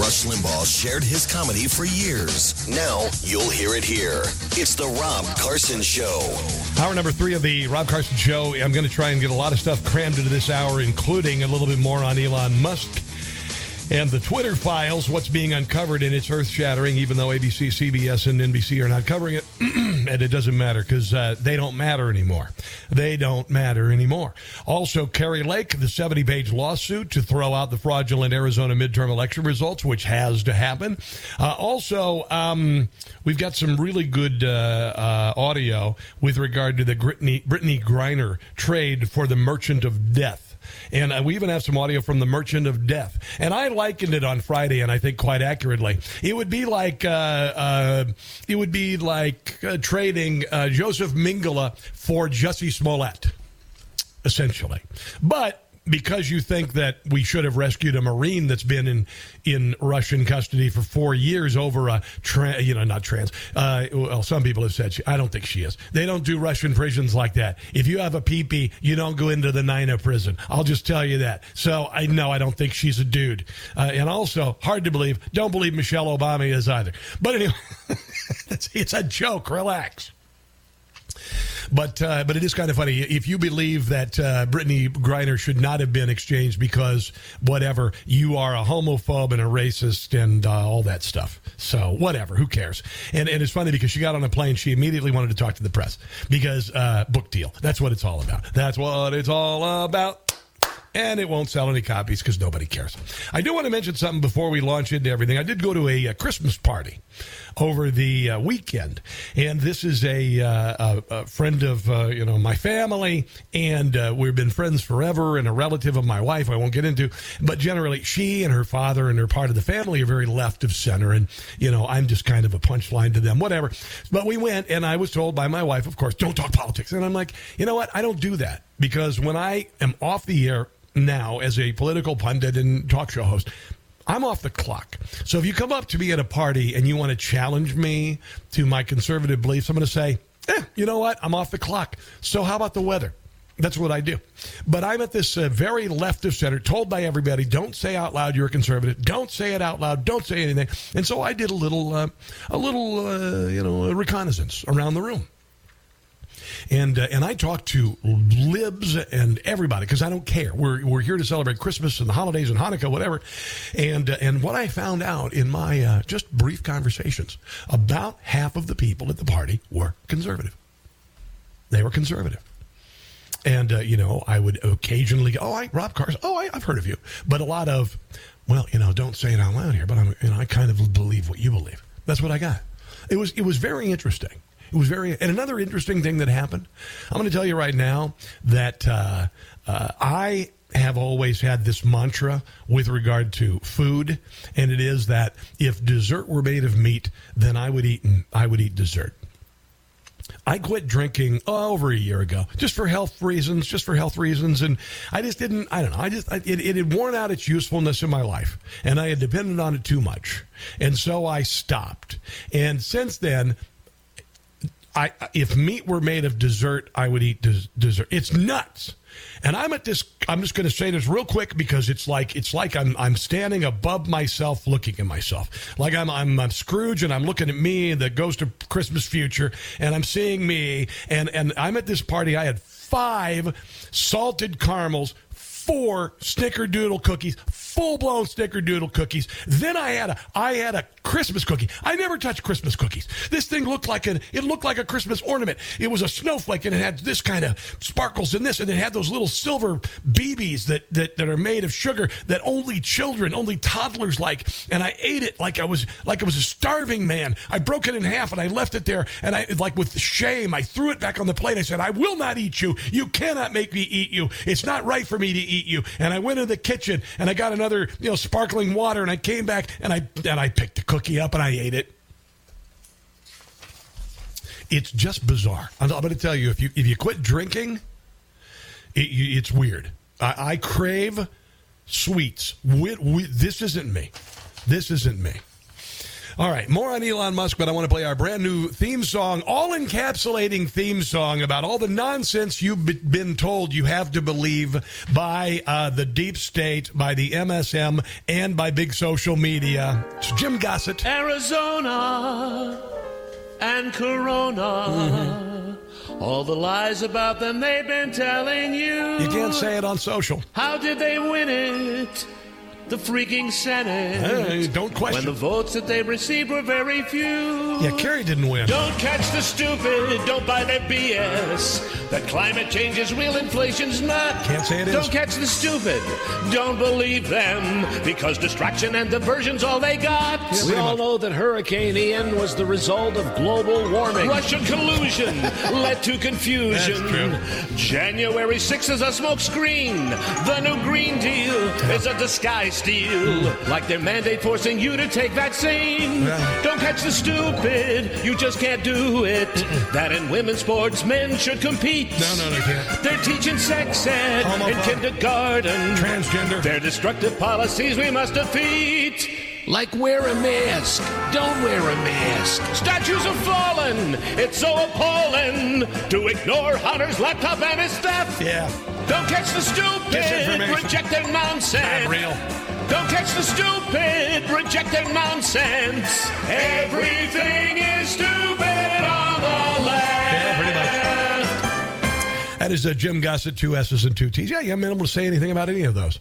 Rush Limbaugh shared his comedy for years. Now you'll hear it here. It's the Rob Carson Show. Hour number three of the Rob Carson Show. I'm going to try and get a lot of stuff crammed into this hour, including a little bit more on Elon Musk and the Twitter files, what's being uncovered, and it's earth shattering, even though ABC, CBS, and NBC are not covering it. and it doesn't matter because uh, they don't matter anymore. They don't matter anymore. Also, Kari Lake, the 70 page lawsuit to throw out the fraudulent Arizona midterm election results, which has to happen. Uh, also, um, we've got some really good uh, uh audio with regard to the Brittney, Brittney Griner trade for the Merchant of Death. And uh, we even have some audio from the Merchant of Death. And I likened it on Friday, and I think quite accurately. It would be like uh, uh, it would be like uh, trading uh, Joseph Mengele for Jussie Smollett, essentially. But because you think that we should have rescued a Marine that's been in in Russian custody for four years over a, tra- you know, not trans. Uh, well, some people have said she, I don't think she is. They don't do Russian prisons like that. If you have a PP, you don't go into the Nina prison. I'll just tell you that. So I know I don't think she's a dude. Uh, and also, hard to believe, don't believe Michelle Obama is either. But anyway, it's a joke. Relax. But uh, but it is kind of funny if you believe that uh, Brittney Griner should not have been exchanged because whatever you are a homophobe and a racist and uh, all that stuff. So whatever, who cares? And and it's funny because she got on a plane, she immediately wanted to talk to the press because uh, book deal. That's what it's all about. That's what it's all about and it won't sell any copies because nobody cares. I do want to mention something before we launch into everything. I did go to a, a Christmas party over the uh, weekend, and this is a, uh, a, a friend of uh, you know my family, and uh, we've been friends forever, and a relative of my wife. I won't get into, but generally, she and her father and her part of the family are very left of center, and you know I'm just kind of a punchline to them, whatever. But we went, and I was told by my wife, of course, don't talk politics, and I'm like, you know what? I don't do that because when I am off the air now as a political pundit and talk show host, I'm off the clock. So if you come up to me at a party and you want to challenge me to my conservative beliefs, I'm going to say, eh, you know what? I'm off the clock. So how about the weather? That's what I do. But I'm at this uh, very left of center, told by everybody, don't say out loud you're a conservative. Don't say it out loud. Don't say anything. And so I did a little, uh, a little, uh, you know, reconnaissance around the room and uh, and I talk to libs and everybody because I don't care. We're we're here to celebrate Christmas and the holidays and Hanukkah, whatever. And uh, and what I found out in my uh, just brief conversations, about half of the people at the party were conservative. They were conservative. And, uh, you know, I would occasionally go, oh, I, Rob Cars, oh, I, I've heard of you. But a lot of, well, you know, don't say it out loud here, but I'm, you know, I kind of believe what you believe. That's what I got. It was, it was very interesting. It was very. And another interesting thing that happened, I'm going to tell you right now that uh, uh, I have always had this mantra with regard to food, and it is that if dessert were made of meat, then I would eat. I would eat dessert. I quit drinking oh, over a year ago, just for health reasons, just for health reasons, and I just didn't. I don't know. I just it, it had worn out its usefulness in my life, and I had depended on it too much, and so I stopped. And since then, I if meat were made of dessert, I would eat des- dessert. It's nuts. And I'm at this. I'm just going to say this real quick because it's like it's like I'm I'm standing above myself, looking at myself, like I'm I'm, I'm Scrooge and I'm looking at me that goes to Christmas future, and I'm seeing me, and and I'm at this party. I had five salted caramels, four snickerdoodle cookies, full blown snickerdoodle cookies. Then I had a I had a Christmas cookie. I never touched Christmas cookies. This thing looked like an it looked like a Christmas ornament. It was a snowflake and it had this kind of sparkles in this, and it had those little silver BBs that, that that are made of sugar that only children, only toddlers like. And I ate it like I was like I was a starving man. I broke it in half and I left it there, and I like with shame I threw it back on the plate. I said, "I will not eat you. You cannot make me eat you. It's not right for me to eat you." And I went to the kitchen and I got another you know sparkling water, and I came back and I and I picked the cookie up and I ate it. It's just bizarre. I'm, I'm going to tell you if you if you quit drinking, it, it's weird. I, I crave sweets. We, we, this isn't me. This isn't me. All right, more on Elon Musk, but I want to play our brand new theme song, all encapsulating theme song about all the nonsense you've been told you have to believe by uh, the deep state, by the MSM, and by big social media. It's Jim Gossett. Arizona and Corona. All the lies about them they've been telling you. You can't say it on social. How did they win it? The freaking Senate. Hey, don't question. When the votes that they received were very few. Yeah, Kerry didn't win. Don't catch the stupid. Don't buy their BS. That climate change is real, inflation's not. Can't say it is. Don't catch the stupid. Don't believe them because distraction and diversion's all they got. we all know that Hurricane Ian was the result of global warming. Russian collusion led to confusion. That's true. January 6th is a smokescreen. The new Green Deal is a disguise steal. Like their mandate forcing you to take vaccine. Yeah. Don't catch the stupid. You just can't do it. That in women's sports, men should compete. No, no, they can't. They're teaching sex ed in kindergarten. Transgender. Their destructive policies we must defeat. Like wear a mask. Don't wear a mask. Statues have fallen. It's so appalling to ignore Hunter's laptop and his theft. Yeah. Don't catch the stupid. Reject their nonsense. Not real. Don't catch the stupid. Reject their nonsense. Everything is stupid on the left. Yeah, pretty much. That is uh, Jim Gossett, two S's and two T's. Yeah, you haven't been able to say anything about any of those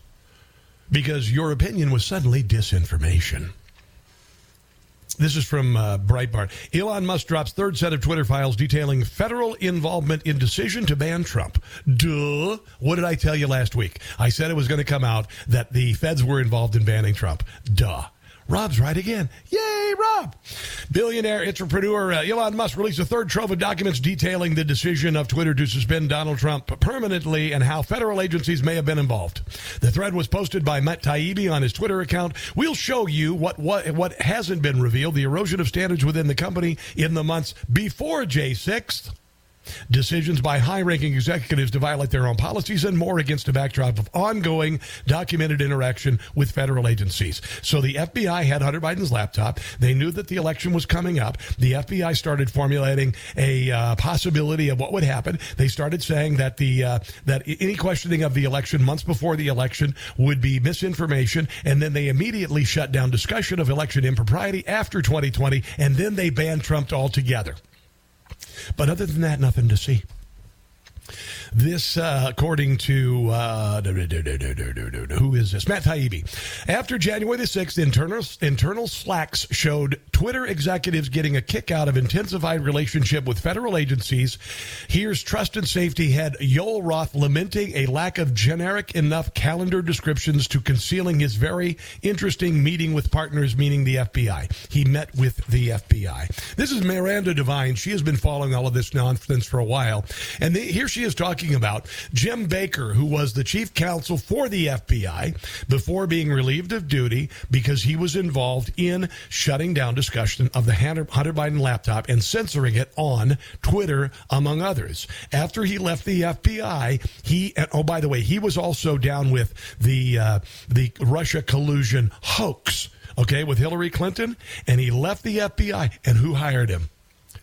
because your opinion was suddenly disinformation. This is from uh, Breitbart. Elon Musk drops third set of Twitter files detailing federal involvement in decision to ban Trump. Duh. What did I tell you last week? I said it was going to come out that the feds were involved in banning Trump. Duh. Rob's right again. Yay, Rob! Billionaire entrepreneur uh, Elon Musk released a third trove of documents detailing the decision of Twitter to suspend Donald Trump permanently and how federal agencies may have been involved. The thread was posted by Matt Taibbi on his Twitter account. We'll show you what, what, what hasn't been revealed, the erosion of standards within the company in the months before J6 decisions by high ranking executives to violate their own policies and more against a backdrop of ongoing documented interaction with federal agencies. So the FBI had Hunter Biden's laptop. They knew that the election was coming up. The FBI started formulating a uh, possibility of what would happen. They started saying that the uh, that any questioning of the election months before the election would be misinformation, and then they immediately shut down discussion of election impropriety after 2020, and then they banned Trump altogether. But other than that, nothing to see. This, uh, according to uh, who is this? Matt Taibbi. After January the 6th, internal, internal slacks showed Twitter executives getting a kick out of intensified relationship with federal agencies. Here's trust and safety head Yoel Roth lamenting a lack of generic enough calendar descriptions to concealing his very interesting meeting with partners, meaning the FBI. He met with the FBI. This is Miranda Devine. She has been following all of this nonsense for a while. And here she is talking about Jim Baker, who was the chief counsel for the FBI before being relieved of duty because he was involved in shutting down discussion of the Hunter Biden laptop and censoring it on Twitter, among others. After he left the FBI, he, and, oh, by the way, he was also down with the, uh, the Russia collusion hoax, okay, with Hillary Clinton, and he left the FBI. And who hired him?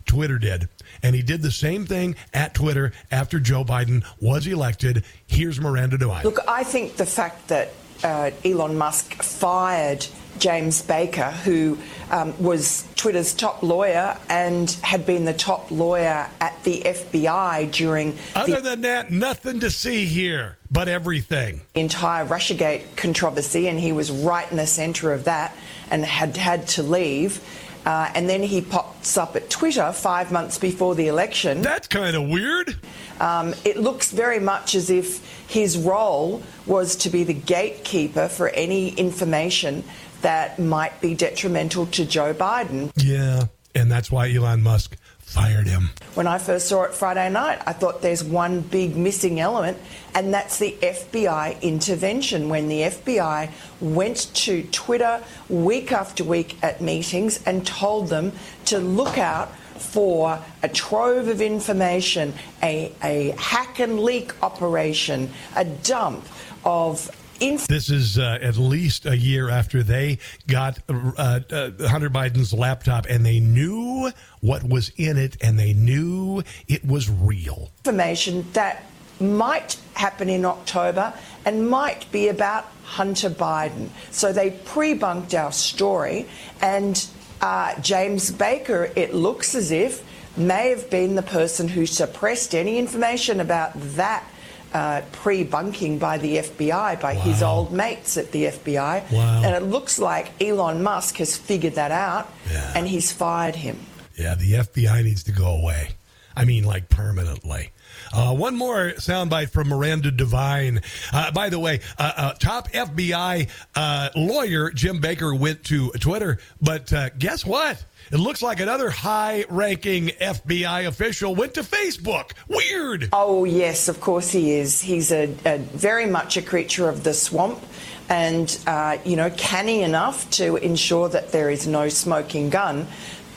Twitter did. And he did the same thing at Twitter after Joe Biden was elected. Here's Miranda Devine. Look, I think the fact that uh, Elon Musk fired James Baker, who um, was Twitter's top lawyer and had been the top lawyer at the FBI during Other the than that, nothing to see here but everything. entire Russiagate controversy, and he was right in the centre of that and had had to leave. Uh, and then he pops up at Twitter five months before the election. That's kind of weird. Um, it looks very much as if his role was to be the gatekeeper for any information that might be detrimental to Joe Biden. Yeah, and that's why Elon Musk fired him. When I first saw it Friday night, I thought there's one big missing element, and that's the FBI intervention. When the FBI went to Twitter week after week at meetings and told them to look out for a trove of information, a, a hack and leak operation, a dump of this is uh, at least a year after they got uh, uh, Hunter Biden's laptop and they knew what was in it and they knew it was real. Information that might happen in October and might be about Hunter Biden. So they pre bunked our story. And uh, James Baker, it looks as if, may have been the person who suppressed any information about that uh, pre-bunking by the FBI, by wow. his old mates at the FBI. Wow. And it looks like Elon Musk has figured that out yeah. and he's fired him. Yeah, the FBI needs to go away. I mean, like permanently. Uh, one more soundbite from Miranda Devine. Uh, by the way, uh, uh top FBI uh, lawyer Jim Baker went to Twitter, but uh, guess what? It looks like another high ranking FBI official went to Facebook. Weird. Oh, yes, of course he is. He's a, a very much a creature of the swamp and, uh, you know, canny enough to ensure that there is no smoking gun.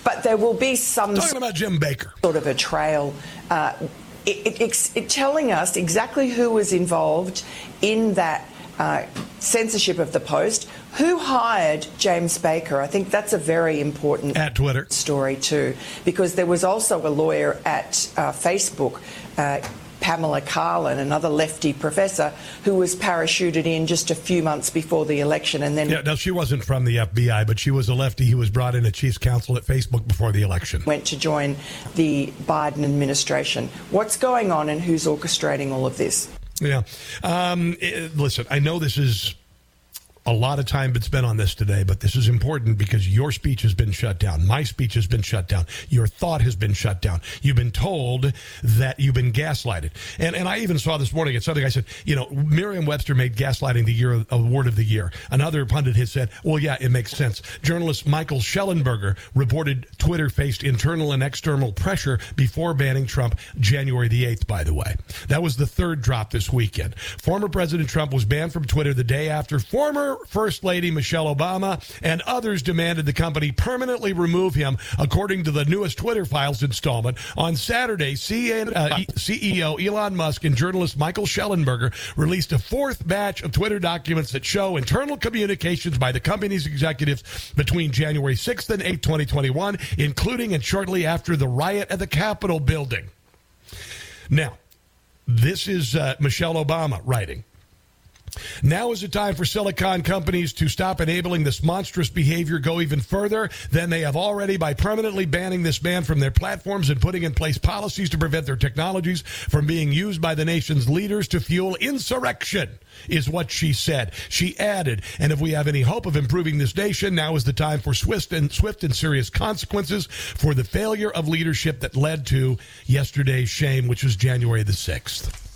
But there will be some. Talking about Jim Baker. Sort of a trail. Uh, it, it, it, telling us exactly who was involved in that uh, censorship of the post. Who hired James Baker? I think that's a very important at Twitter story too, because there was also a lawyer at uh, Facebook. Uh, Pamela Karlan, another lefty professor, who was parachuted in just a few months before the election, and then yeah, no, she wasn't from the FBI, but she was a lefty who was brought in as chief counsel at Facebook before the election. Went to join the Biden administration. What's going on, and who's orchestrating all of this? Yeah. Um, it, listen, I know this is a lot of time been spent on this today, but this is important because your speech has been shut down. My speech has been shut down. Your thought has been shut down. You've been told that you've been gaslighted. And, and I even saw this morning at something I said, you know, Merriam Webster made gaslighting the year award of the year. Another pundit has said, well, yeah, it makes sense. Journalist Michael Shellenberger reported Twitter faced internal and external pressure before banning Trump January the 8th, by the way. That was the third drop this weekend. Former President Trump was banned from Twitter the day after former First Lady Michelle Obama and others demanded the company permanently remove him, according to the newest Twitter Files installment. On Saturday, CEO uh, Elon Musk and journalist Michael Shellenberger released a fourth batch of Twitter documents that show internal communications by the company's executives between January 6th and 8th, 2021, including and shortly after the riot at the Capitol building. Now, this is uh, Michelle Obama writing. Now is the time for silicon companies to stop enabling this monstrous behavior go even further than they have already by permanently banning this man from their platforms and putting in place policies to prevent their technologies from being used by the nation's leaders to fuel insurrection is what she said. She added, and if we have any hope of improving this nation, now is the time for swift and swift and serious consequences for the failure of leadership that led to yesterday's shame, which was January the 6th.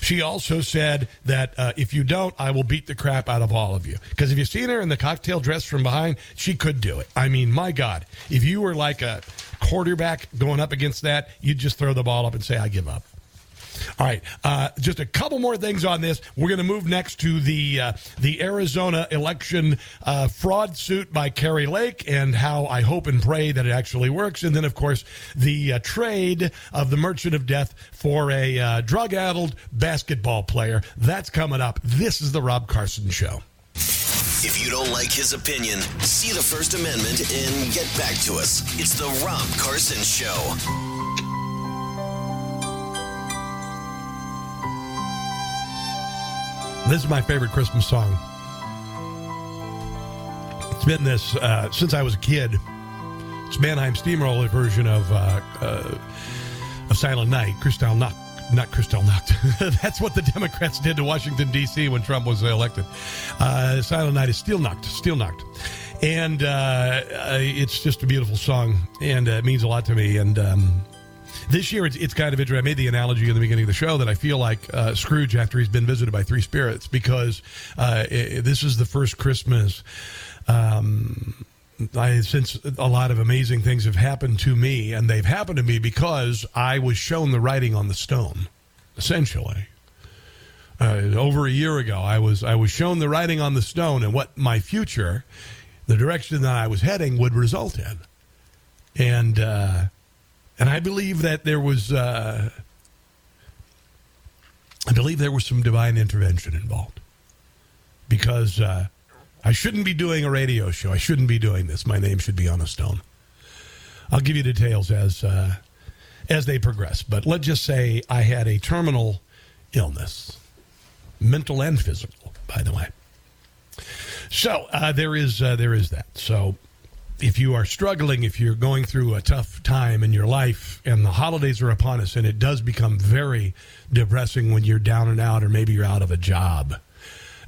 She also said that uh, if you don't, I will beat the crap out of all of you. Because if you've seen her in the cocktail dress from behind, she could do it. I mean, my God, if you were like a quarterback going up against that, you'd just throw the ball up and say, I give up. All right, uh, just a couple more things on this. We're going to move next to the uh, the Arizona election uh, fraud suit by Kari Lake and how I hope and pray that it actually works. And then, of course, the uh, trade of the Merchant of Death for a uh, drug addled basketball player. That's coming up. This is the Rob Carson Show. If you don't like his opinion, see the First Amendment and get back to us. It's the Rob Carson Show. This is my favorite Christmas song. It's been this uh, since I was a kid. It's Mannheim Steamroller version of uh, uh, of Silent Night. Kristallnacht, not Kristallnacht. That's what the Democrats did to Washington D.C. when Trump was elected. Uh, Silent Night is Stille Nacht. Stille Nacht. And uh, it's just a beautiful song, and it means a lot to me. And um, this year, it's, it's kind of interesting. I made the analogy in the beginning of the show that I feel like uh, Scrooge after he's been visited by three spirits because uh, it, this is the first Christmas. Um, I, since a lot of amazing things have happened to me, and they've happened to me because I was shown the writing on the stone, essentially. Uh, over a year ago, I was I was shown the writing on the stone and what my future, the direction that I was heading, would result in and uh, and I believe that there was uh, I believe there was some divine intervention involved because uh, I shouldn't be doing a radio show. I shouldn't be doing this. My name should be on a stone. I'll give you details as uh, as they progress, but let's just say I had a terminal illness, mental and physical, by the way. So uh, there is uh, there is that. So if you are struggling, if you're going through a tough time in your life, and the holidays are upon us, and it does become very depressing when you're down and out, or maybe you're out of a job.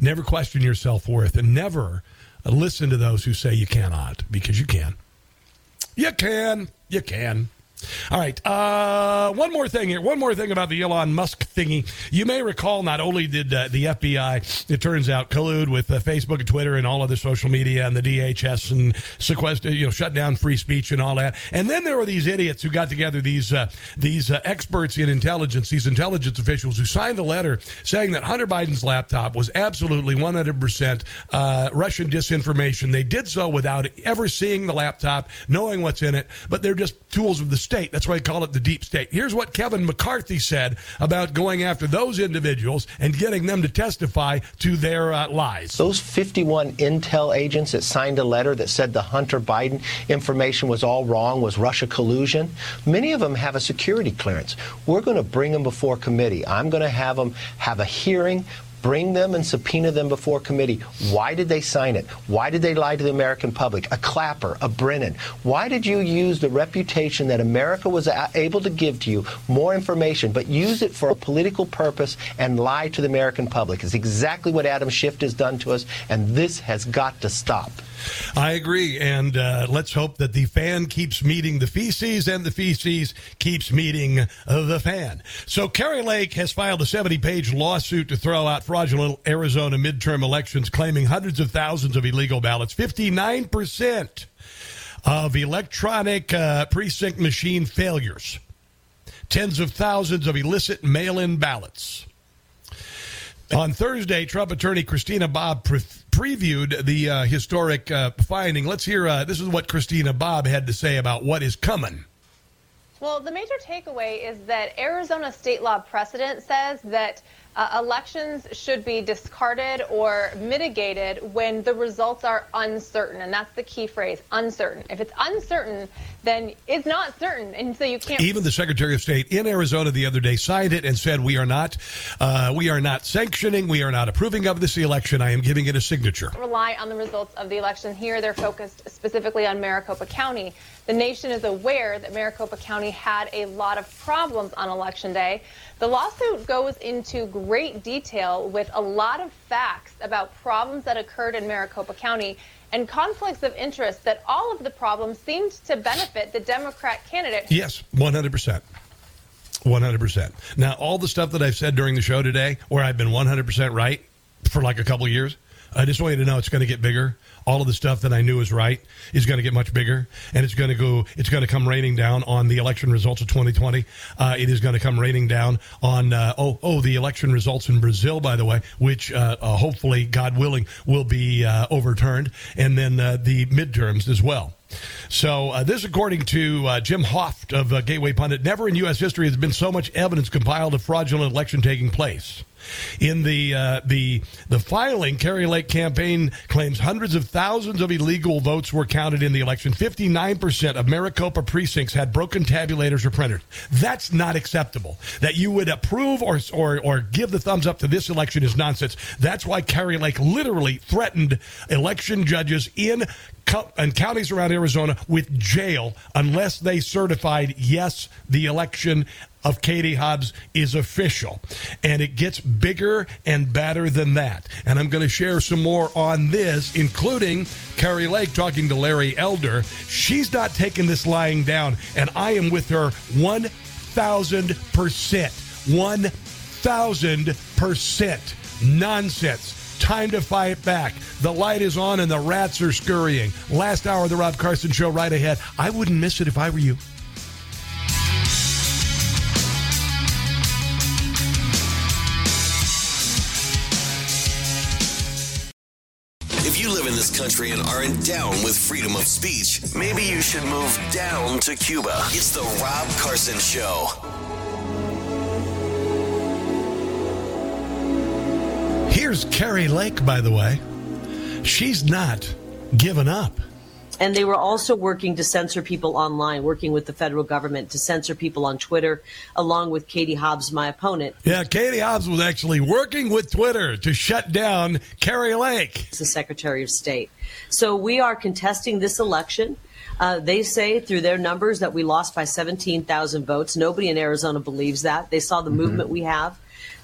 Never question your self worth, and never listen to those who say you cannot, because you can. You can. You can. All right. Uh, one more thing here. One more thing about the Elon Musk thingy. You may recall not only did uh, the FBI, it turns out, collude with uh, Facebook and Twitter and all of the social media and the DHS and sequester, you know, shut down free speech and all that. And then there were these idiots who got together, these uh, these uh, experts in intelligence, these intelligence officials who signed a letter saying that Hunter Biden's laptop was absolutely 100% uh, Russian disinformation. They did so without ever seeing the laptop, knowing what's in it, but they're just tools of the state. That's why I call it the deep state. Here's what Kevin McCarthy said about going after those individuals and getting them to testify to their uh, lies. Those 51 intel agents that signed a letter that said the Hunter Biden information was all wrong, was Russia collusion, many of them have a security clearance. We're going to bring them before committee. I'm going to have them have a hearing bring them and subpoena them before committee. Why did they sign it? Why did they lie to the American public? A Clapper, a Brennan. Why did you use the reputation that America was able to give to you more information, but use it for a political purpose and lie to the American public? It's exactly what Adam Schiff has done to us, and this has got to stop. I agree. And uh, let's hope that the fan keeps meeting the feces and the feces keeps meeting the fan. So Kari Lake has filed a 70 page lawsuit to throw out fraudulent Arizona midterm elections, claiming hundreds of thousands of illegal ballots, 59% of electronic uh, precinct machine failures, tens of thousands of illicit mail in ballots. On Thursday, Trump attorney Christina Bobb pre- previewed the uh, historic uh, finding. Let's hear uh, this is what Christina Bobb had to say about what is coming. Well, the major takeaway is that Arizona state law precedent says that uh, elections should be discarded or mitigated when the results are uncertain. And that's the key phrase uncertain. If it's uncertain, then it's not certain. And so you can't. Even the Secretary of State in Arizona the other day signed it and said, We are not, uh, we are not sanctioning, we are not approving of this election. I am giving it a signature. Rely on the results of the election. Here, they're focused specifically on Maricopa County. The nation is aware that Maricopa County had a lot of problems on election day. The lawsuit goes into great detail with a lot of facts about problems that occurred in Maricopa County and conflicts of interest that all of the problems seemed to benefit the Democrat candidate. Yes, 100%. 100%. Now, all the stuff that I've said during the show today, where I've been 100% right for like a couple years, I just want you to know it's going to get bigger all of the stuff that I knew was right is going to get much bigger, and it's going to go. It's going to come raining down on the election results of 2020. Uh, it is going to come raining down on uh, oh oh the election results in Brazil, by the way, which uh, uh hopefully, God willing, will be uh, overturned, and then uh, the midterms as well. So uh, this, according to uh, Jim Hoft of uh, Gateway Pundit, never in U.S. history has been so much evidence compiled of fraudulent election taking place. In the uh, the the filing, Kari Lake campaign claims hundreds of thousands of illegal votes were counted in the election. Fifty nine percent of Maricopa precincts had broken tabulators or printers. That's not acceptable. That you would approve or or or give the thumbs up to this election is nonsense. That's why Kari Lake literally threatened election judges in and counties around Arizona with jail unless they certified yes, the election of Katie Hobbs is official. And it gets bigger and better than that. And I'm going to share some more on this, including Kari Lake talking to Larry Elder. She's not taking this lying down, and I am with her 1,000%. 1,000% nonsense. Time to fight back. The light is on and the rats are scurrying. Last hour of the Rob Carson Show right ahead. I wouldn't miss it if I were you. Country and aren't down with freedom of speech, maybe you should move down to Cuba. It's the Rob Carson Show. Here's Kari Lake, by the way. She's not given up. And they were also working to censor people online, working with the federal government to censor people on Twitter, along with Katie Hobbs, my opponent. Yeah, Katie Hobbs was actually working with Twitter to shut down Kari Lake. The Secretary of State. So we are contesting this election. Uh, they say through their numbers that we lost by 17,000 votes. Nobody in Arizona believes that. They saw the mm-hmm. movement we have.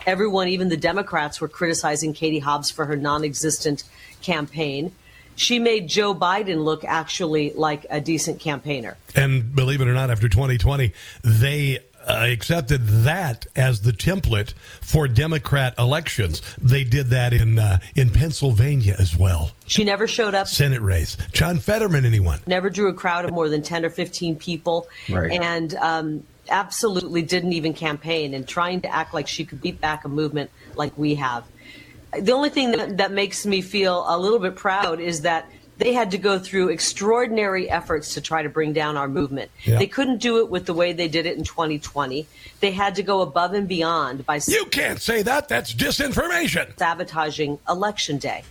Everyone, even the Democrats, were criticizing Katie Hobbs for her non existent campaign. She made Joe Biden look actually like a decent campaigner. And believe it or not, after 2020, they uh, accepted that as the template for Democrat elections. They did that in uh, in Pennsylvania as well. She never showed up. Senate race. John Fetterman, anyone? Never drew a crowd of more than 10 or 15 people. Right. And um, absolutely didn't even campaign and trying to act like she could beat back a movement like we have. The only thing that, that makes me feel a little bit proud is that they had to go through extraordinary efforts to try to bring down our movement. Yeah. They couldn't do it with the way they did it in 2020. They had to go above and beyond by. You can't say that. That's disinformation. Sabotaging election day.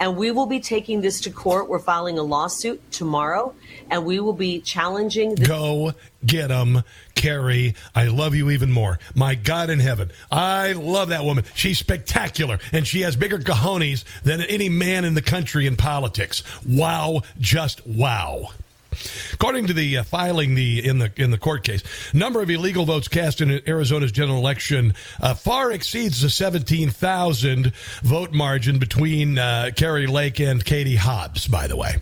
And we will be taking this to court. We're filing a lawsuit tomorrow, and we will be challenging. The- Go get them, Kari. I love you even more. My God in heaven. I love that woman. She's spectacular, and she has bigger cojones than any man in the country in politics. Wow, just wow. According to the uh, filing the in the in the court case, number of illegal votes cast in Arizona's general election uh, far exceeds the 17,000 vote margin between uh, Kari Lake and Katie Hobbs. By the way.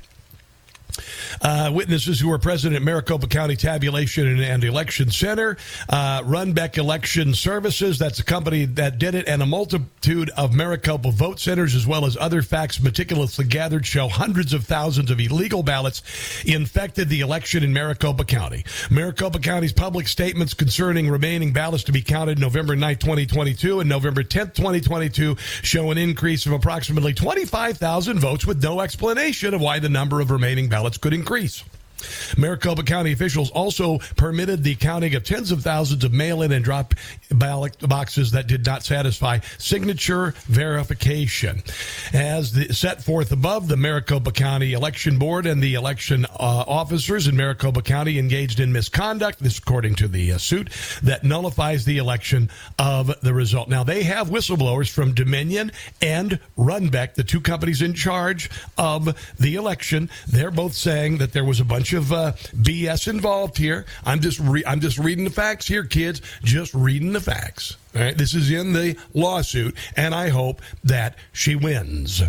Uh, witnesses who were present at Maricopa County Tabulation and, and Election Center, uh, Runbeck Election Services, that's a company that did it, and a multitude of Maricopa vote centers, as well as other facts meticulously gathered, show hundreds of thousands of illegal ballots infected the election in Maricopa County. Maricopa County's public statements concerning remaining ballots to be counted November 9, 2022 and November 10, 2022 show an increase of approximately 25,000 votes with no explanation of why the number of remaining ballots ballots could increase. Maricopa County officials also permitted the counting of tens of thousands of mail in and drop ballot boxes that did not satisfy signature verification. As the, set forth above, the Maricopa County Election Board and the election uh, officers in Maricopa County engaged in misconduct, this according to the uh, suit, that nullifies the election of the result. Now, they have whistleblowers from Dominion and Runbeck, the two companies in charge of the election. They're both saying that there was a bunch bunch of uh, BS involved here. I'm just re- I'm just reading the facts here, kids. Just reading the facts. All right, this is in the lawsuit, and I hope that she wins.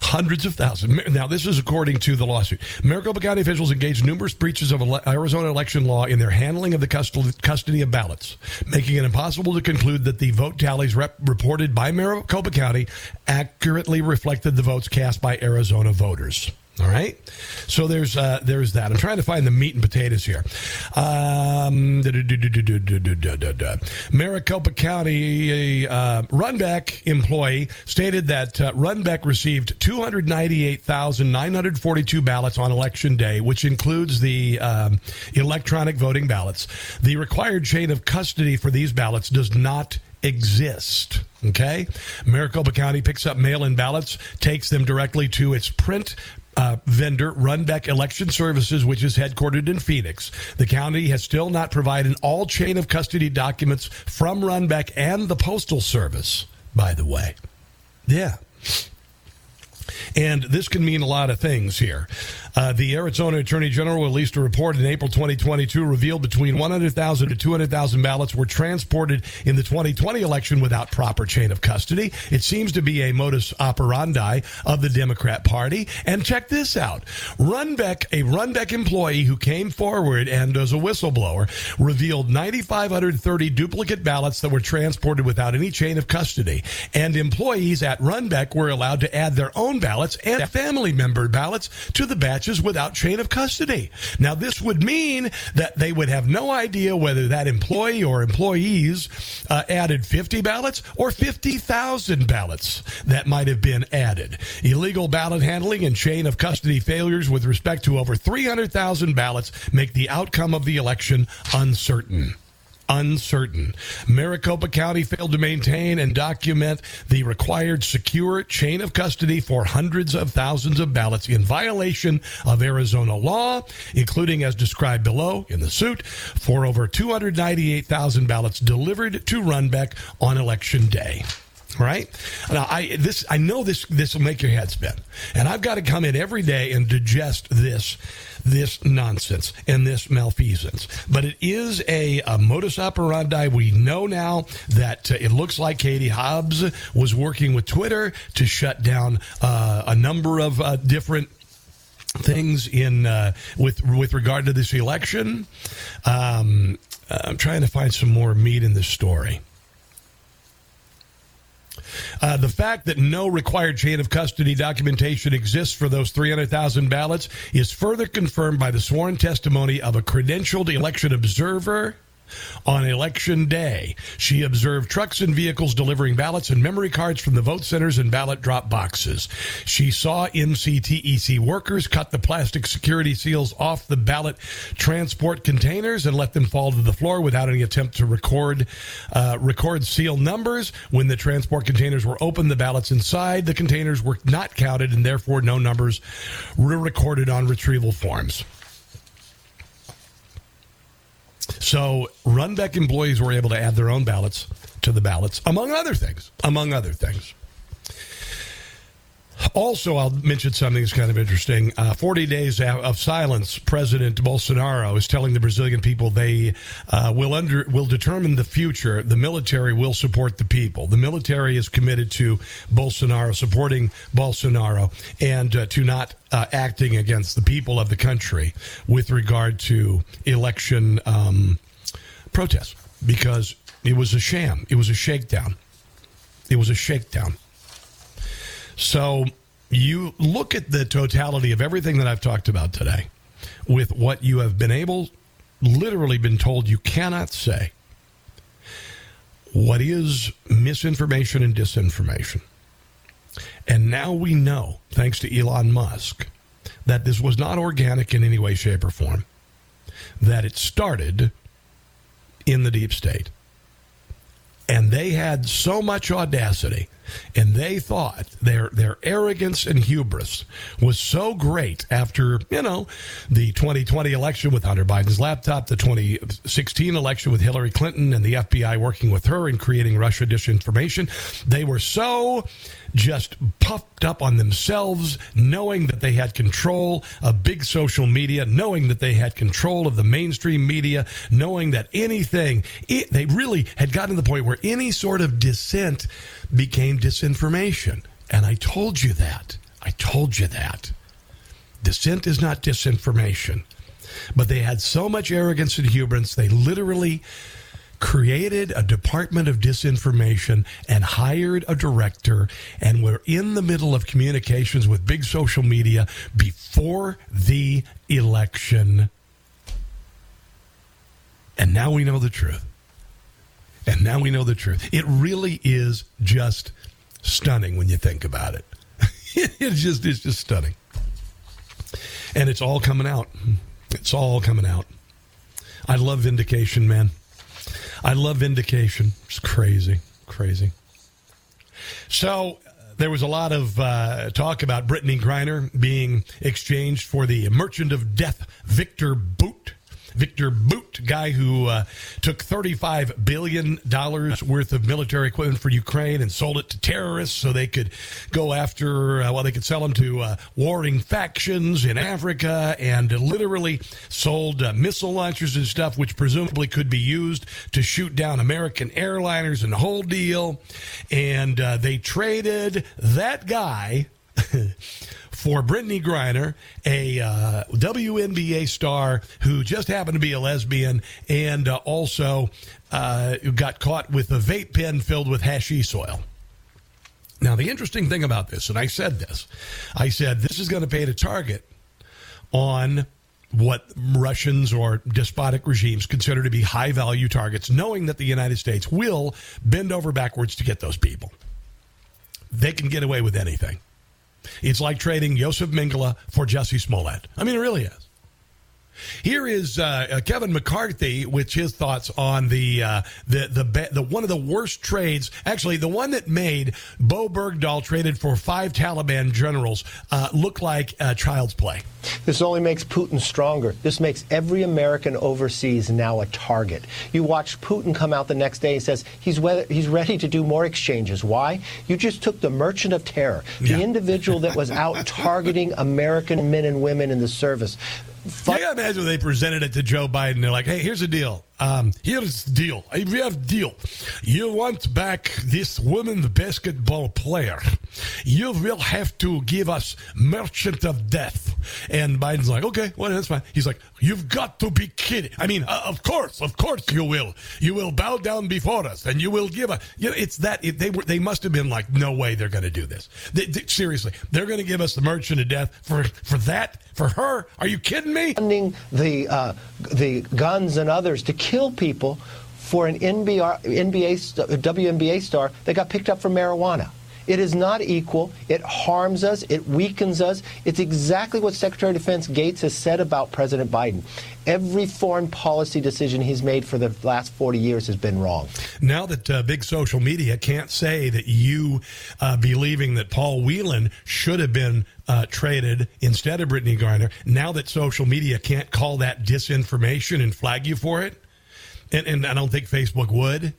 Hundreds of thousands. Now, this is according to the lawsuit. Maricopa County officials engaged numerous breaches of Arizona election law in their handling of the custody of ballots, making it impossible to conclude that the vote tallies rep- reported by Maricopa County accurately reflected the votes cast by Arizona voters. All right, so there's uh, there's that. I'm trying to find the meat and potatoes here. Um, Maricopa County uh, employee stated that uh, received 298,942 ballots on election day, which includes the um, electronic voting ballots. The required chain of custody for these ballots does not exist. Okay? Maricopa County picks up mail in ballots, takes them directly to its print uh, vendor, Runbeck Election Services, which is headquartered in Phoenix. The county has still not provided all chain of custody documents from Runbeck and the Postal Service, by the way. Yeah. And this can mean a lot of things here. Uh, the Arizona Attorney General released a report in April 2022 revealed between 100,000 to 200,000 ballots were transported in the 2020 election without proper chain of custody. It seems to be a modus operandi of the Democrat Party. And check this out. Runbeck, a Runbeck employee who came forward and as a whistleblower, revealed 9,530 duplicate ballots that were transported without any chain of custody. And employees at Runbeck were allowed to add their own ballots and family member ballots to the batch without chain of custody. Now, this would mean that they would have no idea whether that employee or employees uh, added 50 ballots or 50,000 ballots that might have been added. Illegal ballot handling and chain of custody failures with respect to over 300,000 ballots make the outcome of the election uncertain uncertain. Maricopa County failed to maintain and document the required secure chain of custody for hundreds of thousands of ballots in violation of Arizona law, including as described below in the suit for over 298,000 ballots delivered to Runbeck on election day right? Now, I this I know this this will make your head spin, and I've got to come in every day and digest this this nonsense and this malfeasance. But it is a, a modus operandi. We know now that uh, it looks like Katie Hobbs was working with Twitter to shut down uh, a number of uh, different things in uh, with with regard to this election. Um, I'm trying to find some more meat in this story. Uh, the fact that no required chain of custody documentation exists for those 300,000 ballots is further confirmed by the sworn testimony of a credentialed election observer on election day. She observed trucks and vehicles delivering ballots and memory cards from the vote centers and ballot drop boxes. She saw MCTEC workers cut the plastic security seals off the ballot transport containers and let them fall to the floor without any attempt to record uh, record seal numbers. When the transport containers were opened, the ballots inside the containers were not counted, and therefore no numbers were recorded on retrieval forms. So Runbeck employees were able to add their own ballots to the ballots, among other things. Among other things. Also, I'll mention something that's kind of interesting. Uh, 40 days of silence, President Bolsonaro is telling the Brazilian people they uh, will under will determine the future. The military will support the people. The military is committed to Bolsonaro, supporting Bolsonaro, and uh, to not uh, acting against the people of the country with regard to election um, protests because it was a sham. It was a shakedown. It was a shakedown. So you look at the totality of everything that I've talked about today with what you have been able, literally been told you cannot say. What is misinformation and disinformation? And now we know, thanks to Elon Musk, that this was not organic in any way, shape, or form, that it started in the deep state. And they had so much audacity and they thought their their arrogance and hubris was so great after you know the 2020 election with Hunter Biden's laptop, the 2016 election with Hillary Clinton and the FBI working with her and creating Russia disinformation. They were so just puffed up on themselves, knowing that they had control of big social media, knowing that they had control of the mainstream media, knowing that anything, it, they really had gotten to the point where any sort of dissent became disinformation. And I told you that. I told you that. Dissent is not disinformation. But they had so much arrogance and hubris, they literally created a department of disinformation and hired a director and were in the middle of communications with big social media before the election. And now we know the truth. And now we know the truth. It really is just stunning when you think about it. it's just it's just stunning. And it's all coming out. It's all coming out. I love vindication, man. I love vindication. It's crazy, crazy. So there was a lot of uh, talk about Brittney Griner being exchanged for the Merchant of Death Viktor Bout Viktor Bout, guy who uh, took $35 billion worth of military equipment for Ukraine and sold it to terrorists so they could go after, uh, well, they could sell them to uh, warring factions in Africa and literally sold uh, missile launchers and stuff, which presumably could be used to shoot down American airliners and the whole deal. And uh, they traded that guy. for Brittney Griner, a uh, WNBA star who just happened to be a lesbian and uh, also uh, got caught with a vape pen filled with hashish oil. Now, the interesting thing about this, and I said this, I said this is going to pay to target on what Russians or despotic regimes consider to be high value targets, knowing that the United States will bend over backwards to get those people. They can get away with anything. It's like trading Josef Mengele for Jussie Smollett. I mean, it really is. Here is uh, uh, Kevin McCarthy with his thoughts on the uh, the the the one of the worst trades. Actually, the one that made Bowe Bergdahl traded for five Taliban generals uh, look like child's play. This only makes Putin stronger. This makes every American overseas now a target. You watch Putin come out the next day and says he's he's ready to do more exchanges. Why? You just took the merchant of terror, the yeah. individual that was out targeting American men and women in the service, I gotta imagine when they presented it to Joe Biden. They're like, "Hey, here's the deal. Um, here's the deal. We have deal. You want back this woman basketball player? You will have to give us Merchant of Death." And Biden's like, "Okay, well that's fine." He's like, "You've got to be kidding! I mean, uh, of course, of course you will. You will bow down before us, and you will give us. You know, it's that it, they were. They must have been like, no way, they're going to do this. They, they, seriously, they're going to give us the Merchant of Death for for that for her? Are you kidding me? Funding the uh, the guns and others to kill people for an NBA, NBA, WNBA star that got picked up for marijuana. It is not equal. It harms us. It weakens us. It's exactly what Secretary of Defense Gates has said about President Biden. Every foreign policy decision he's made for the last 40 years has been wrong. Now that uh, big social media can't say that you uh, believing that Paul Whelan should have been uh, traded instead of Brittney Griner, now that social media can't call that disinformation and flag you for it, and, and I don't think Facebook would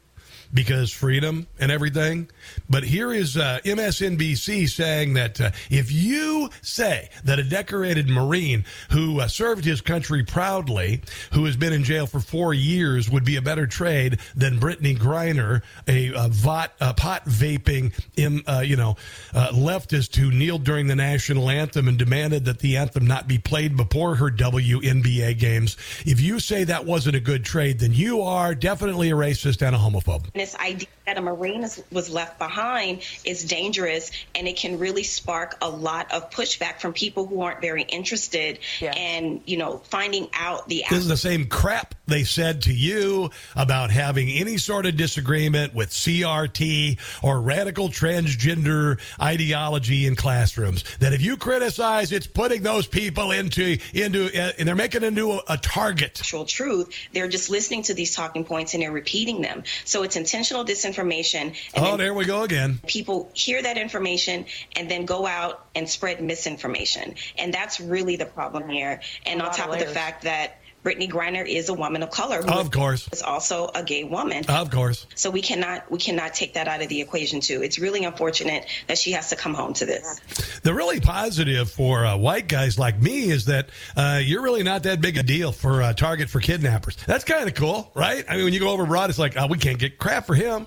because freedom and everything. But here is uh, MSNBC saying that uh, if you say that a decorated Marine who uh, served his country proudly, who has been in jail for four years, would be a better trade than Brittney Griner, a, a, vot, a pot vaping, in, uh, you know, uh, leftist who kneeled during the national anthem and demanded that the anthem not be played before her WNBA games. If you say that wasn't a good trade, then you are definitely a racist and a homophobe this idea that a Marine was left behind is dangerous and it can really spark a lot of pushback from people who aren't very interested yeah. and, you know, finding out the. This is the same crap they said to you about having any sort of disagreement with CRT or radical transgender ideology in classrooms. That if you criticize, it's putting those people into, into, uh, and they're making into a, a target. Actual truth. They're just listening to these talking points and they're repeating them. So it's intentional disinformation. oh, there we go again. People hear that information and then go out and spread misinformation. And that's really the problem here. And on top of, of the fact that Brittney Griner is a woman of color. of course. Is also a gay woman. Of course. So we cannot we cannot take that out of the equation too. It's really unfortunate that she has to come home to this. The really positive for uh, white guys like me is that uh, you're really not that big a deal for a target for kidnappers. That's kind of cool, right? I mean, when you go over abroad, it's like oh, we can't get crap for him.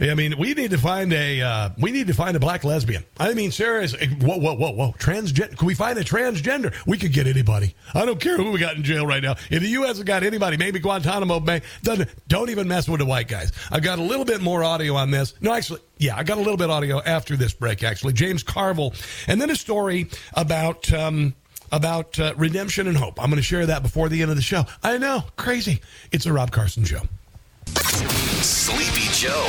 I mean, we need to find a uh, we need to find a black lesbian. I mean, seriously, whoa, whoa, whoa, whoa, transgender. Can we find a transgender? We could get anybody. I don't care who we got in jail right now. If the U.S. has got anybody, maybe Guantanamo Bay. Doesn't don't even mess with the white guys. I've got a little bit more audio on this. No, actually, yeah, I got a little bit audio after this break. Actually, James Carville, and then a story about. Um, about uh, redemption and hope. I'm going to share that before the end of the show. I know, crazy. It's a Rob Carson show. Sleepy Joe.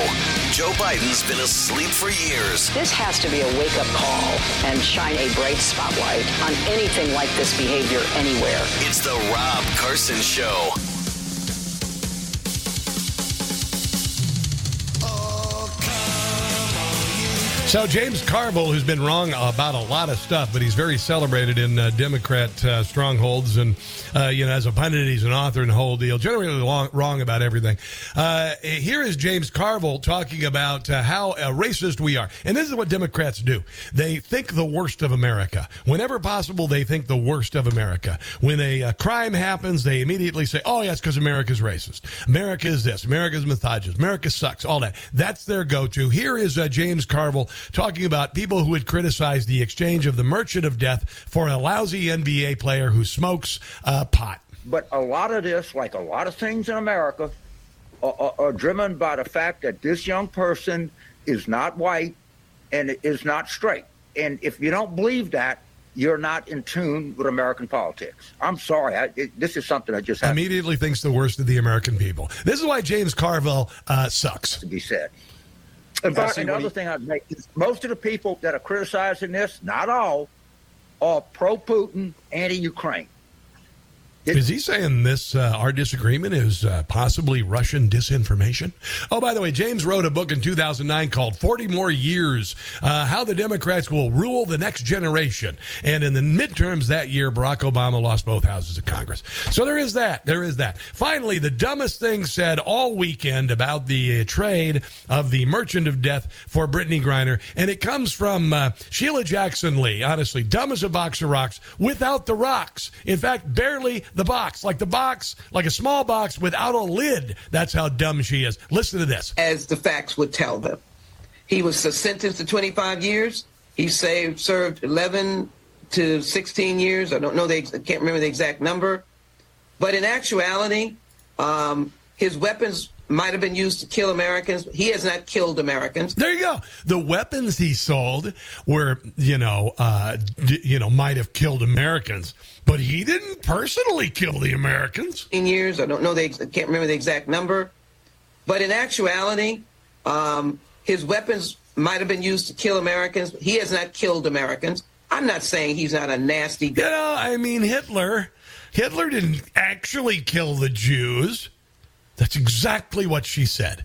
Joe Biden's been asleep for years. This has to be a wake up call and shine a bright spotlight on anything like this behavior anywhere. It's the Rob Carson Show. So James Carville, who's been wrong about a lot of stuff, but he's very celebrated in uh, Democrat uh, strongholds, and uh, you know, as a pundit, he's an author and the whole deal. Generally long, wrong about everything. Uh, here is James Carville talking about uh, how uh, racist we are, and this is what Democrats do. They think the worst of America whenever possible. They think the worst of America. When a crime happens, they immediately say, "Oh, yes, because America's racist. America is this. America's misogynist. America sucks. All that. That's their go-to." Here is James Carville talking about people who would criticize the exchange of the merchant of death for a lousy NBA player who smokes uh, pot. But a lot of this, like a lot of things in America, are, are, are driven by the fact that this young person is not white and is not straight. And if you don't believe that, you're not in tune with American politics. I'm sorry. I, it, this is something I just Immediately thinks the worst of the American people. This is why James Carville uh, sucks. to be said. But another he- thing I'd make is most of the people that are criticizing this, not all, are pro-Putin, anti-Ukraine. Is he saying this, uh, our disagreement is uh, possibly Russian disinformation? Oh, by the way, James wrote a book in 2009 called 40 More Years uh, How the Democrats Will Rule the Next Generation. And in the midterms that year, Barack Obama lost both houses of Congress. So there is that. There is that. Finally, the dumbest thing said all weekend about the uh, trade of the Merchant of Death for Brittney Griner. And it comes from uh, Sheila Jackson Lee. Honestly, dumb as a box of rocks without the rocks. In fact, barely the box. Like the box, like a small box without a lid. That's how dumb she is. Listen to this. as the facts would tell them. He was sentenced to 25 years. He saved, served 11 to 16 years. I don't know the, I can't remember the exact number. But in actuality, um, his weapons might have been used to kill Americans. He has not killed Americans. There you go. The weapons he sold were, you know, uh, d- you know, might have killed Americans, but he didn't personally kill the Americans. In years, I don't know the, I can't remember the exact number. But in actuality, um, his weapons might have been used to kill Americans. He has not killed Americans. I'm not saying he's not a nasty You know, I mean, Hitler, Hitler didn't actually kill the Jews. That's exactly what she said.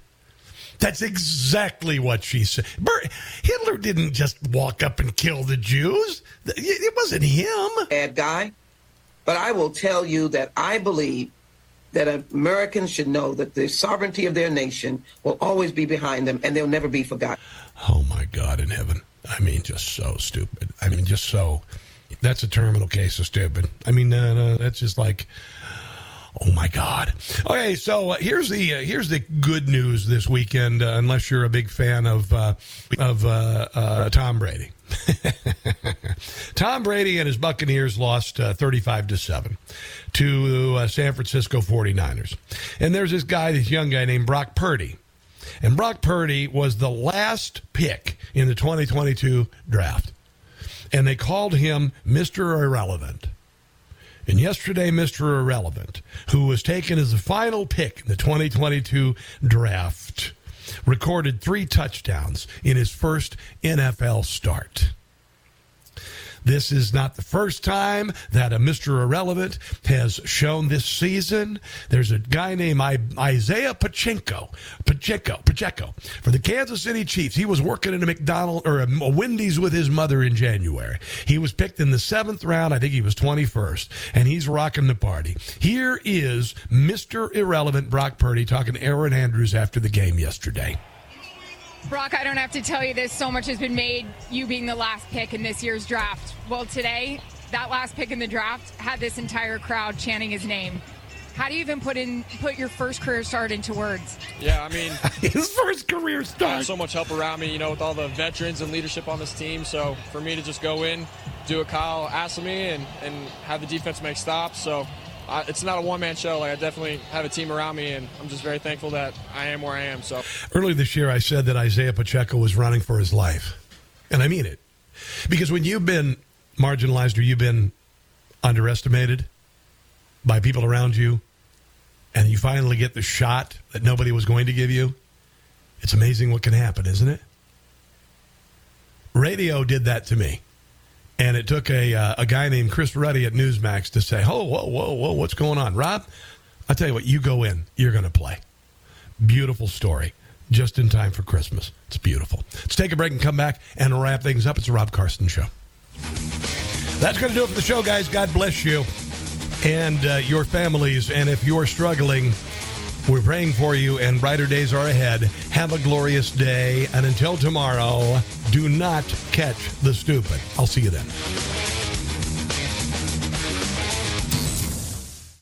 That's exactly what she said. Ber- Hitler didn't just walk up and kill the Jews. It wasn't him. Bad guy. But I will tell you that I believe that Americans should know that the sovereignty of their nation will always be behind them and they'll never be forgotten. Oh my God in heaven. I mean, just so stupid. I mean, just so. That's a terminal case of stupid. I mean, uh, no, that's just like. Oh my God! Okay, so uh, here's the uh, here's the good news this weekend. Uh, unless you're a big fan of uh, of uh, Tom Brady, Tom Brady and his Buccaneers lost uh, 35 to 7 to San Francisco 49ers. And there's this guy, this young guy named Brock Purdy. And Brock Purdy was the last pick in the 2022 draft. And they called him Mr. Irrelevant. And yesterday, Mr. Irrelevant, who was taken as the final pick in the 2022 draft, recorded three touchdowns in his first NFL start. This is not the first time that a Mr. Irrelevant has shown this season. There's a guy named Isaiah Pacheco, Pacheco, Pacheco for the Kansas City Chiefs. He was working in a McDonald's or a, a Wendy's with his mother in January. He was picked in the seventh round. I think he was 21st, and he's rocking the party. Here is Mr. Irrelevant Brock Purdy talking to Erin Andrews after the game yesterday. Brock, I don't have to tell you this. So much has been made, you being the last pick in this year's draft. Well, today, that last pick in the draft had this entire crowd chanting his name. How do you even put in put your first career start into words? Yeah, I mean, his first career start. so much help around me, you know, with all the veterans and leadership on this team. So for me to just go in, do what Kyle asked of me, and, and have the defense make stops. So uh, it's not a one man show. Like I definitely have a team around me, and I'm just very thankful that I am where I am. So Earlier this year, I said that Isaiah Pacheco was running for his life. And I mean it. Because when you've been marginalized or you've been underestimated by people around you, and you finally get the shot that nobody was going to give you, it's amazing what can happen, isn't it? Radio did that to me. And it took a, uh, a guy named Chris Ruddy at Newsmax to say, Oh, whoa, whoa, whoa, what's going on? Rob, I'll tell you what, you go in, you're going to play. Beautiful story. Just in time for Christmas. It's beautiful. Let's take a break and come back and wrap things up. It's the Rob Carson Show. That's going to do it for the show, guys. God bless you and uh, your families. And if you're struggling, we're praying for you, and brighter days are ahead. Have a glorious day. And until tomorrow, do not catch the stupid. I'll see you then.